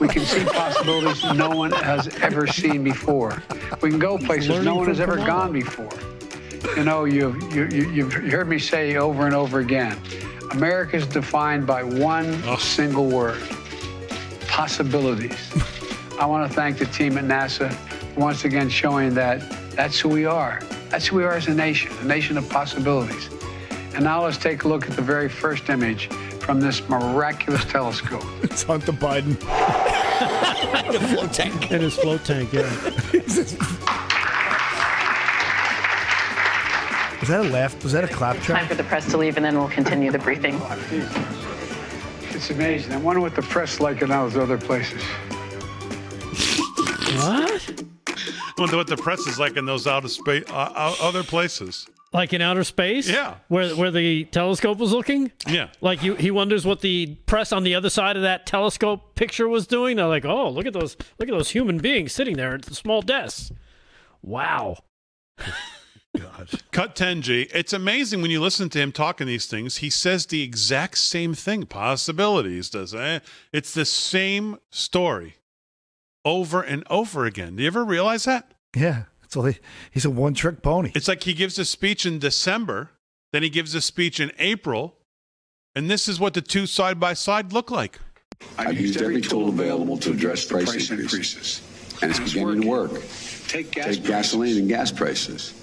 We can see possibilities no one has ever seen before. We can go places no one has ever gone before. You know, you've, you, you, you've heard me say over and over again America is defined by one single word possibilities. I want to thank the team at NASA once again showing that that's who we are. That's who we are as a nation, a nation of possibilities. And now let's take a look at the very first image from this miraculous telescope. It's Hunter Biden. In a float tank. In his float tank, yeah. Was that a laugh? Was that a clap Time for the press to leave, and then we'll continue the briefing. Oh, It's amazing. I wonder what the press is like in those other places. What? I Wonder what the press is like in those outer space, uh, uh, other places. Like in outer space? Yeah. Where where the telescope was looking? Yeah. Like you, he wonders what the press on the other side of that telescope picture was doing. They're like, oh, look at those, look at those human beings sitting there at the small desks. Wow. Cut 10G. It's amazing when you listen to him talking these things. He says the exact same thing. Possibilities, does it? It's the same story over and over again. Do you ever realize that? Yeah. It's all he, he's a one trick pony. It's like he gives a speech in December, then he gives a speech in April, and this is what the two side by side look like. I've used every tool available to address price, increases, and it's beginning to work. Take gasoline and gas prices.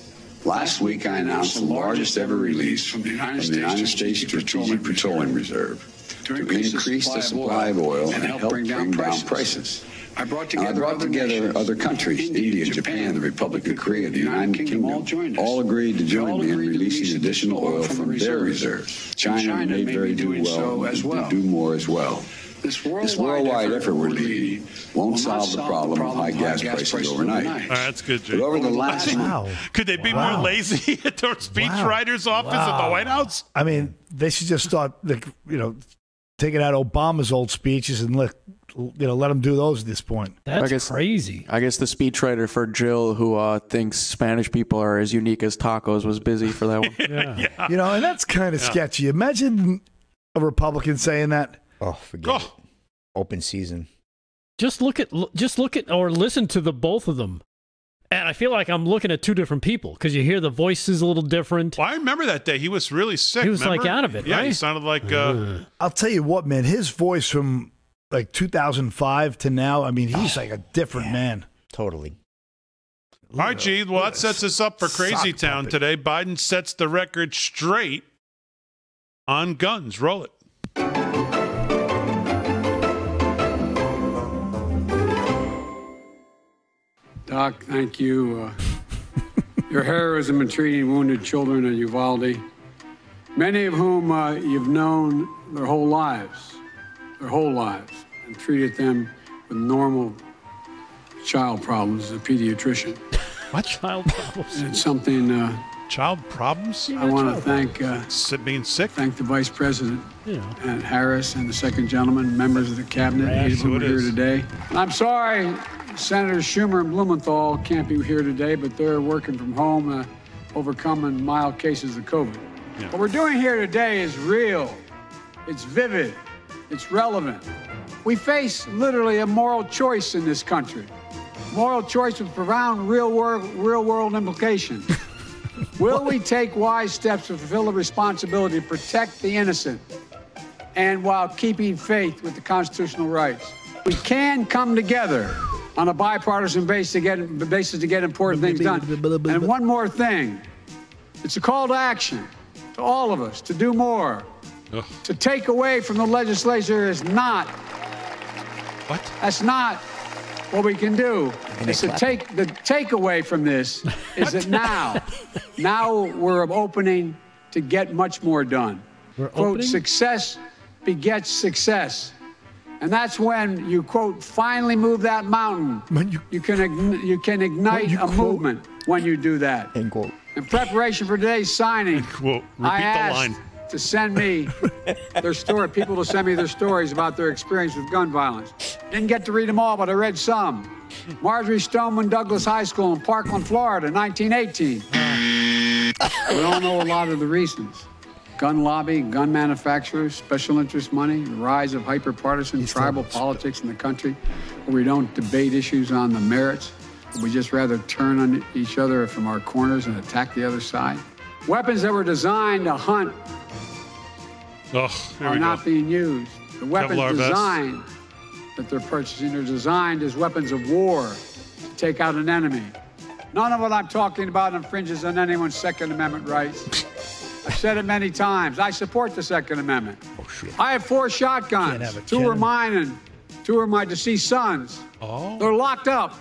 Last week, I announced the largest ever release from the United States Strategic Petroleum Reserve to increase the supply of oil and help bring down prices. I brought together other countries, India, Japan, the Republic of Korea, the United Kingdom, all agreed to join me in releasing additional oil from their reserves. China may very do well, do more as well. This worldwide effort we're leading won't solve the problem of high gas prices overnight. All right, that's good, Jay. But over the last wow. Could they be Wow. more lazy at their speechwriter's office at the White House? I mean, they should just start, like, you know, taking out Obama's old speeches and let you know let them do those at this point. I guess, crazy. I guess the speechwriter for Jill, who uh, thinks Spanish people are as unique as tacos, was busy for that one. yeah. You know, and that's kind of Yeah. sketchy. Imagine a Republican saying that. Oh, forget it. Open season. Just look at just look at or listen to the both of them. And I feel like I'm looking at two different people because you hear the voices a little different. Well, I remember that day. He was really sick. He was, like, out of it, Yeah, he sounded like. Uh, I'll tell you what, man, his voice from like 2005 to now, I mean, he's like a different man. Totally. All right, G. Well, that sets us up for Crazy Sock Town today. Biden sets the record straight on guns. Roll it. Doc, thank you. Uh, your heroism in treating wounded children in Uvalde, many of whom uh, you've known their whole lives, their whole lives, and treated them with normal child problems as a pediatrician. What? Child problems. And it's something uh, Child problems? I want to thank uh, being sick. Thank the Vice President Yeah. and Harris and the Second Gentleman, members of the cabinet, Right, eight of them are here today. And I'm sorry, Senators Schumer and Blumenthal can't be here today, but they're working from home, uh, overcoming mild cases of COVID. What we're doing here today is real. It's vivid. It's relevant. We face literally a moral choice in this country. Moral choice with profound real world, real world implications. Will we take wise steps to fulfill the responsibility to protect the innocent and while keeping faith with the constitutional rights? We can come together on a bipartisan basis to get, basis to get important things done. And one more thing it's a call to action to all of us to do more. To take away from the legislature is not. What? That's not what we can do. And they It's to take the takeaway from this is that now, now we're opening to get much more done. quote, opening? success begets success. And that's when you quote finally move that mountain. you, can ign- you can ignite a movement when you do that. End quote. In preparation for today's signing, Quote. Repeat I the line. To send me their story, people to send me their stories about their experience with gun violence. Didn't get to read them all, but I read some. Marjory Stoneman Douglas High School in Parkland, Florida, 1918. We all know a lot of the reasons. Gun lobby, gun manufacturers, special interest money, the rise of hyper-partisan tribal politics in the country, where we don't debate issues on the merits. We just rather turn on each other from our corners and attack the other side. Weapons that were designed to hunt Oh, are not go. being used. The weapons Kevlar vests. designed that they're purchasing are designed as weapons of war to take out an enemy. None of what I'm talking about infringes on anyone's Second Amendment rights. I've said it many times. I support the Second Amendment. Oh, I have four shotguns. have Two are mine and two are my deceased sons. Oh. They're locked up,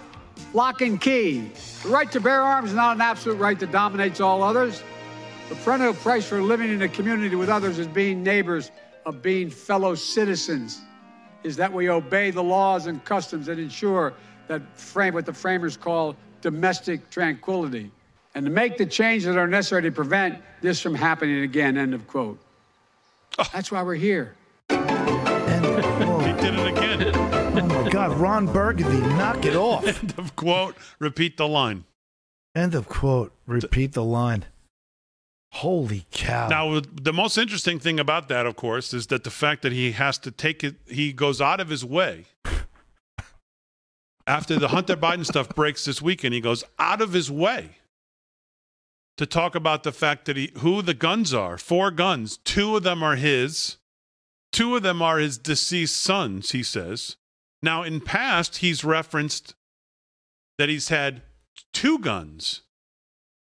lock and key. The right to bear arms is not an absolute right that dominates all others. The perennial price for living in a community with others is being neighbors, of being fellow citizens, is that we obey the laws and customs that ensure that frame what the framers call domestic tranquility, and to make the changes that are necessary to prevent this from happening again. End of quote. Oh. That's why we're here. He did it again. Oh my God, Ron Burgundy, knock it off. End of quote. Repeat the line. End of quote. Repeat the line. Holy cow. Now, the most interesting thing about that, of course, is that the fact that he has to take it, he goes out of his way. After the Hunter Biden stuff breaks this weekend, he goes out of his way to talk about the fact that he, who the guns are. Four guns. Two of them are his. Two of them are his deceased sons, he says. Now, in past, he's referenced that he's had two guns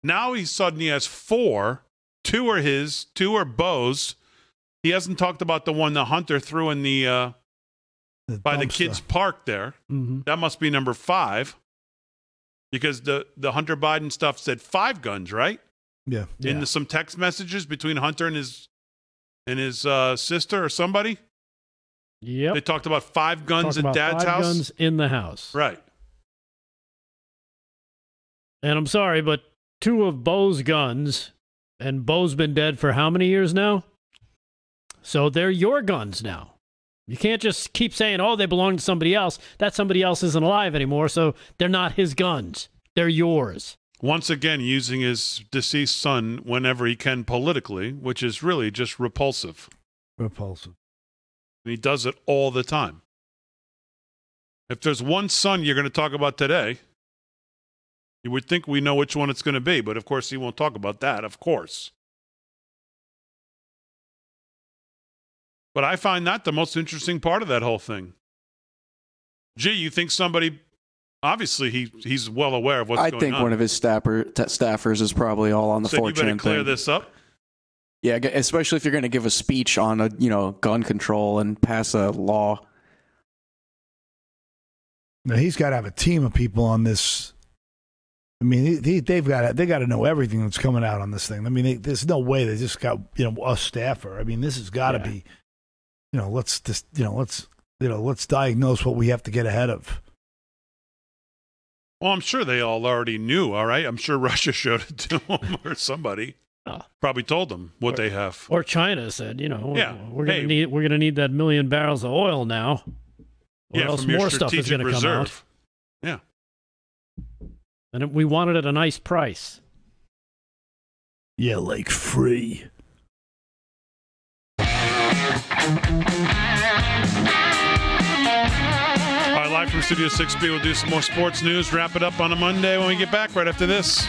Now he suddenly has four. Two are his, two are Bo's. He hasn't talked about the one the hunter threw in the, uh, by the dumpster. kids' park there. Mhm. That must be number five. Because the, the Hunter Biden stuff said five guns, right? Yeah. In the, some text messages between Hunter and his and his uh, sister or somebody. Yep. They talked about five guns Talk in about dad's five house. guns in the house. Right. And I'm sorry, but two of Bo's guns, and Bo's been dead for how many years now? So they're your guns now. You can't just keep saying, oh, they belong to somebody else. That somebody else isn't alive anymore, so they're not his guns. They're yours. Once again, using his deceased son whenever he can politically, which is really just repulsive. Repulsive. And he does it all the time. If there's one son you're going to talk about today, you would think we know which one it's going to be, but of course he won't talk about that, of course. But I find that the most interesting part of that whole thing. Gee, you think somebody obviously he he's well aware of what's I going think one of his staffer, t- staffers is probably all on the so you 4chan better clear thing. this up. Yeah, especially if you're going to give a speech on a you know gun control and pass a law. Now, he's got to have a team of people on this. I mean, he, he, they've got to, they got to know everything that's coming out on this thing. I mean, they, there's no way they just got you know a staffer. I mean, this has got to Yeah. be, you know, let's just you know let's you know let's diagnose what we have to get ahead of. Well, I'm sure they all already knew, all right? I'm sure Russia showed it to them or somebody. Oh. Probably told them what they have. Or China said, you know, Yeah. we're gonna Hey. need we're gonna need that million barrels of oil now. Or yeah, else more stuff is gonna come out. Yeah. And we want it at a nice price. Yeah, like free. All right, live from Studio 6B, we'll do some more sports news, wrap it up on a Monday when we get back right after this.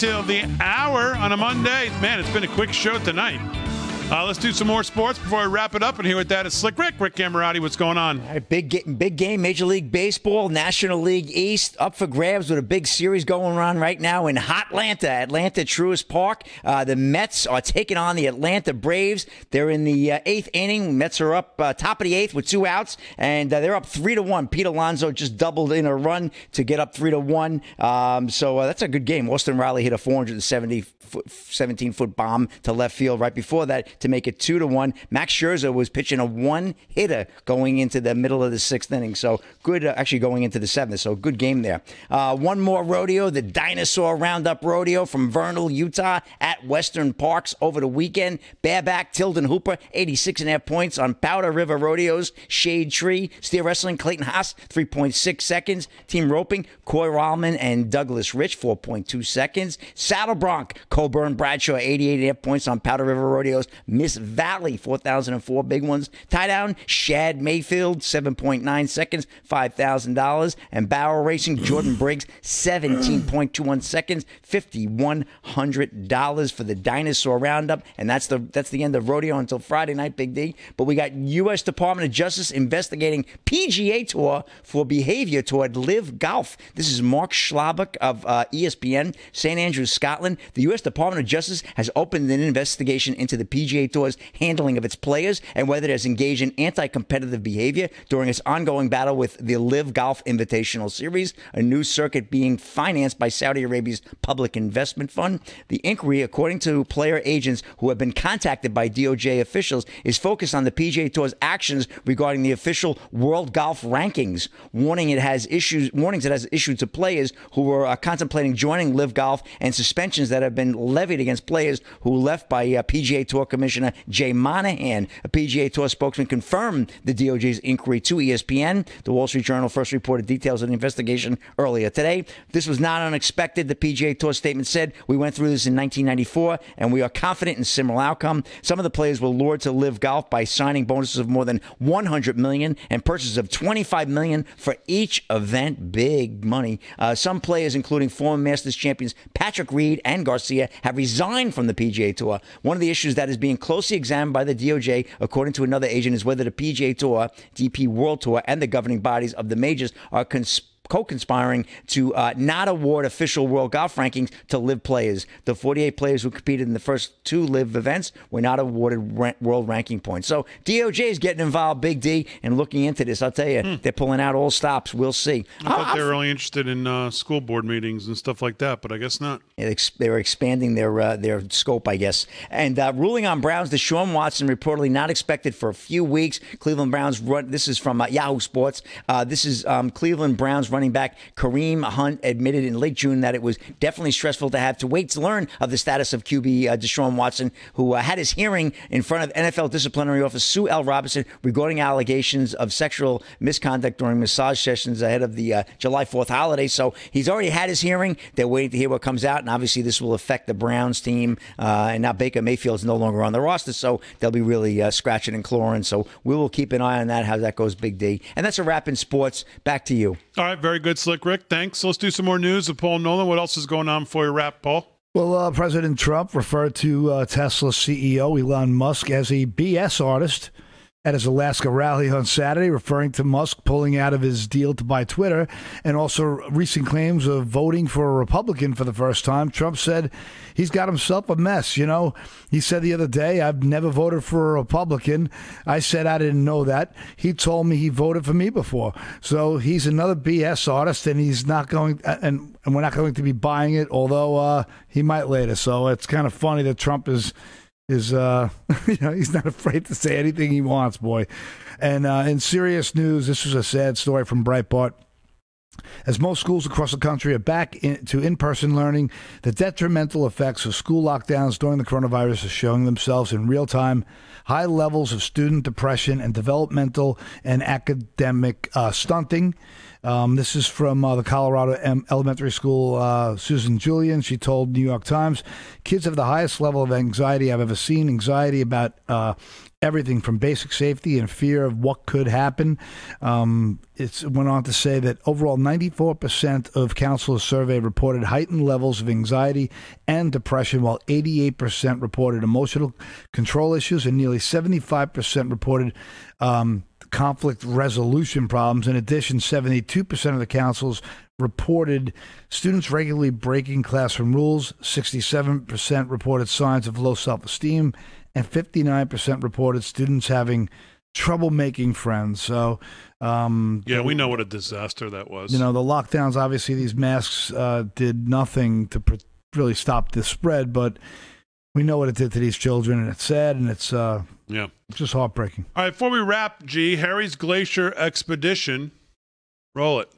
13 till the hour on a Monday. Man, it's been a quick show tonight. Uh, let's do some more sports before I wrap it up and hear what that is. Slick Rick, Rick Camerati, what's going on? Big big game, Major League Baseball, National League East, up for grabs with a big series going on right now in Hotlanta, Atlanta Truist Park. Uh, the Mets are taking on the Atlanta Braves. They're in the uh, eighth inning. Mets are up uh, top of the eighth with two outs, and uh, they're up three to one. Pete Alonso just doubled in a run to get up three to one. Um, so uh, that's a good game. Austin Riley hit a 470 foot, 17 foot bomb to left field right before that to make it two to one. Max Scherzer was pitching a one hitter going into the middle of the sixth inning. So good, uh, actually going into the seventh. So good game there. Uh, one more rodeo, the Dinosaur Roundup Rodeo from Vernal, Utah at Western Parks over the weekend. Bareback, Tilden Hooper, 86 and a half points on Powder River Rodeos, Shade Tree, Steer Wrestling, Clayton Hass, 3.6 seconds. Team Roping, Coy Rahlmann and Douglas Rich, 4.2 seconds. Saddle Bronc, Coburn Bradshaw, 88 and a half points on Powder River Rodeos. Miss Valley, 4,004 big ones. Tie down, Shad Mayfield, 7.9 seconds, $5,000. And Barrel Racing, Jordan Briggs, 17.21 seconds, $5,100 for the Dinosaur Roundup. And that's the that's the end of rodeo until Friday night, Big D. But we got U.S. Department of Justice investigating PGA Tour for behavior toward Live Golf. This is Mark Schlabach of uh, ESPN, St. Andrews, Scotland. The U.S. Department of Justice has opened an investigation into the PGA Tour's handling of its players and whether it has engaged in anti-competitive behavior during its ongoing battle with the Live Golf Invitational Series, a new circuit being financed by Saudi Arabia's Public Investment Fund. The inquiry, according to player agents who have been contacted by DOJ officials, is focused on the PGA Tour's actions regarding the official World Golf Rankings, warning it has issues warnings it has issued to players who were uh, contemplating joining Live Golf and suspensions that have been levied against players who left by uh, PGA Tour Commissioner Commissioner Jay Monahan. A PGA Tour spokesman confirmed the DOJ's inquiry to ESPN. The Wall Street Journal first reported details of the investigation earlier today. This was not unexpected. The PGA Tour statement said, We went through this in 1994 and we are confident in similar outcome. Some of the players were lured to live golf by signing bonuses of more than 100 million and purchases of 25 million for each event. Big money. Uh, some players, including former Masters champions Patrick Reed and Garcia, have resigned from the PGA Tour. One of the issues that is being closely examined by the DOJ, according to another agent, is whether the PGA Tour, DP World Tour, and the governing bodies of the majors are conspiring co-conspiring to uh, not award official world golf rankings to live players. The 48 players who competed in the first two live events were not awarded world ranking points. So DOJ is getting involved, Big D, and looking into this. I'll tell you, hmm. they're pulling out all stops. We'll see. I thought they were only interested in uh, school board meetings and stuff like that, but I guess not. They're expanding their uh, their scope, I guess. And uh, ruling on Browns, Deshaun Watson reportedly not expected for a few weeks. Cleveland Browns run. This is from uh, Yahoo Sports. Uh, this is um, Cleveland Browns running running back Kareem Hunt admitted in late June that it was definitely stressful to have to wait to learn of the status of QB uh, Deshaun Watson, who uh, had his hearing in front of NFL disciplinary officer Sue L. Robinson regarding allegations of sexual misconduct during massage sessions ahead of the uh, July 4th holiday. So he's already had his hearing. They're waiting to hear what comes out, and obviously this will affect the Browns team. Uh, and now Baker Mayfield's no longer on the roster, so they'll be really uh, scratching and clawing. So we will keep an eye on that, how that goes, Big D. And that's a wrap in sports. Back to you. All right, very good, Slick Rick. Thanks. Let's do some more news of Paul Nolan. What else is going on for your wrap, Paul? Well, uh, President Trump referred to uh, Tesla CEO Elon Musk as a BS artist at his Alaska rally on Saturday, referring to Musk pulling out of his deal to buy Twitter and also recent claims of voting for a Republican for the first time. Trump said he's got himself a mess. You know, he said the other day, I've never voted for a Republican. I said I didn't know that. He told me he voted for me before. So he's another BS artist and he's not going, and, and we're not going to be buying it, although uh, he might later. So it's kind of funny that Trump is is uh, you know he's not afraid to say anything he wants, boy. And uh, in serious news, this was a sad story from Breitbart. As most schools across the country are back in, to in person learning, the detrimental effects of school lockdowns during the coronavirus are showing themselves in real time. High levels of student depression and developmental and academic uh, stunting. Um, this is from uh, the Colorado M- Elementary School, uh, Susan Julian. She told New York Times, kids have the highest level of anxiety I've ever seen. Anxiety about uh, everything from basic safety and fear of what could happen. Um, it went on to say that overall, 94% of counselors surveyed reported heightened levels of anxiety and depression, while 88% reported emotional control issues, and nearly 75% reported um, conflict resolution problems. In addition, 72% of the councils reported students regularly breaking classroom rules, 67% reported signs of low self esteem, and 59% reported students having trouble making friends. So, um, yeah, we know what a disaster that was. You know, the lockdowns, obviously, these masks uh, did nothing to pr- really stop this spread, but we know what it did to these children, and it's sad, and it's uh, yeah, just heartbreaking. All right, before we wrap, G, Harry's Glacier Expedition, roll it.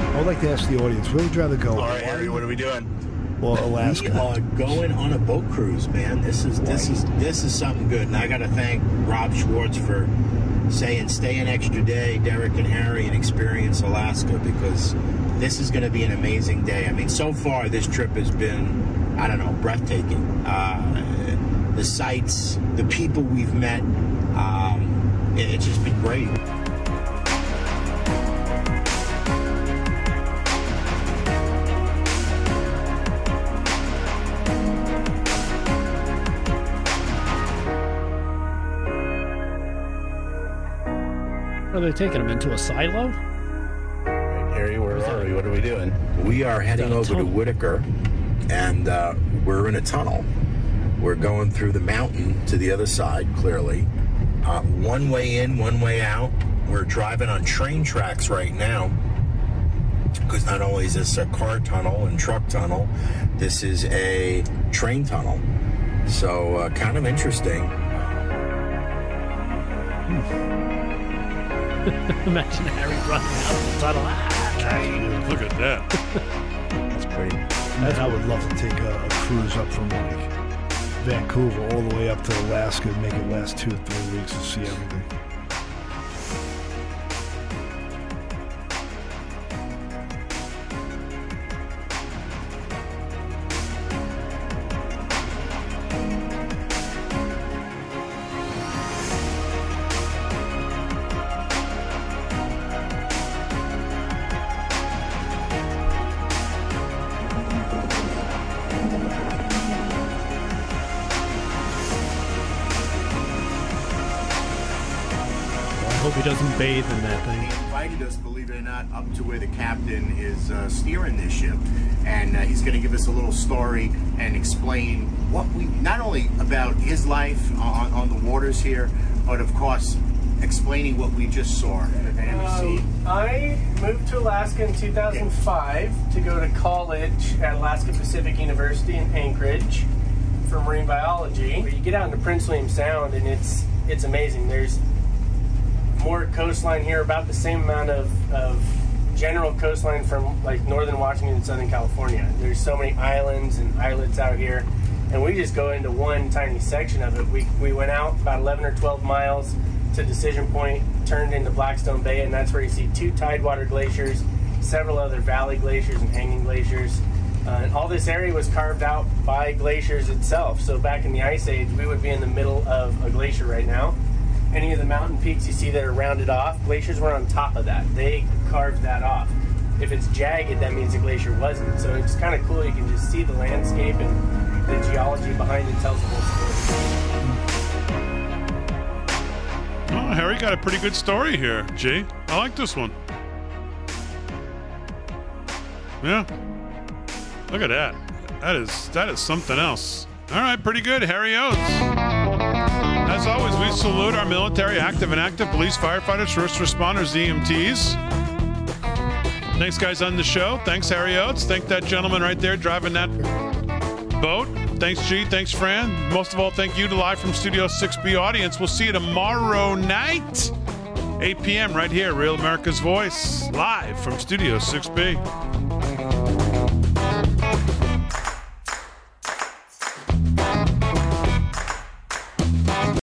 I would like to ask the audience, where would you rather go? All right, Harry, what are we doing? Well, Alaska. We are going on a boat cruise, man. This is this is this is something good, and I got to thank Rob Schwartz for saying stay an extra day, Derek and Harry, and experience Alaska because this is going to be an amazing day. I mean, so far this trip has been, I don't know, breathtaking. Uh, the sights, the people we've met, um, it, it's just been great. Are they taking them into a silo? Harry, where are we? What are we doing? We are heading over to Whittier, and uh, we're in a tunnel. We're going through the mountain to the other side, clearly. Uh, one way in, one way out. We're driving on train tracks right now. Because not only is this a car tunnel and truck tunnel, this is a train tunnel. So, uh, kind of interesting. Imagine Harry running out of the tunnel. Ah, Look at that. That's pretty. And I would love to take a, a cruise up from like Vancouver all the way up to Alaska and make it last two or three weeks to see everything. Story and explain what we not only about his life on, on the waters here, but of course explaining what we just saw. Um, I moved to Alaska in 2005 to go to college at Alaska Pacific University in Anchorage for marine biology. You get out into Prince William Sound and it's it's amazing. There's more coastline here, about the same amount of, of general coastline from like northern Washington and southern California. There's so many islands and islets out here, and we just go into one tiny section of it. We, we went out about 11 or 12 miles to Decision Point, turned into Blackstone Bay, and that's where you see two tidewater glaciers, several other valley glaciers and hanging glaciers. Uh, and all this area was carved out by glaciers itself. So back in the Ice Age, we would be in the middle of a glacier right now. Any of the mountain peaks you see that are rounded off, glaciers were on top of that. They carved that off. If it's jagged, that means the glacier wasn't. So it's kind of cool. You can just see the landscape and the geology behind it tells the whole story. Oh, Harry got a pretty good story here, Jay. I like this one. Yeah. Look at that. That is that is something else. All right, pretty good, Harry Oates. As always, we salute our military, active and active police, firefighters, first responders, EMTs. Thanks, guys, on the show. Thanks, Harry Oates. Thank that gentleman right there driving that boat. Thanks, G. Thanks, Fran. Most of all, thank you to live from Studio 6B audience. We'll see you tomorrow night, 8 p.m. right here, Real America's Voice, live from Studio 6B.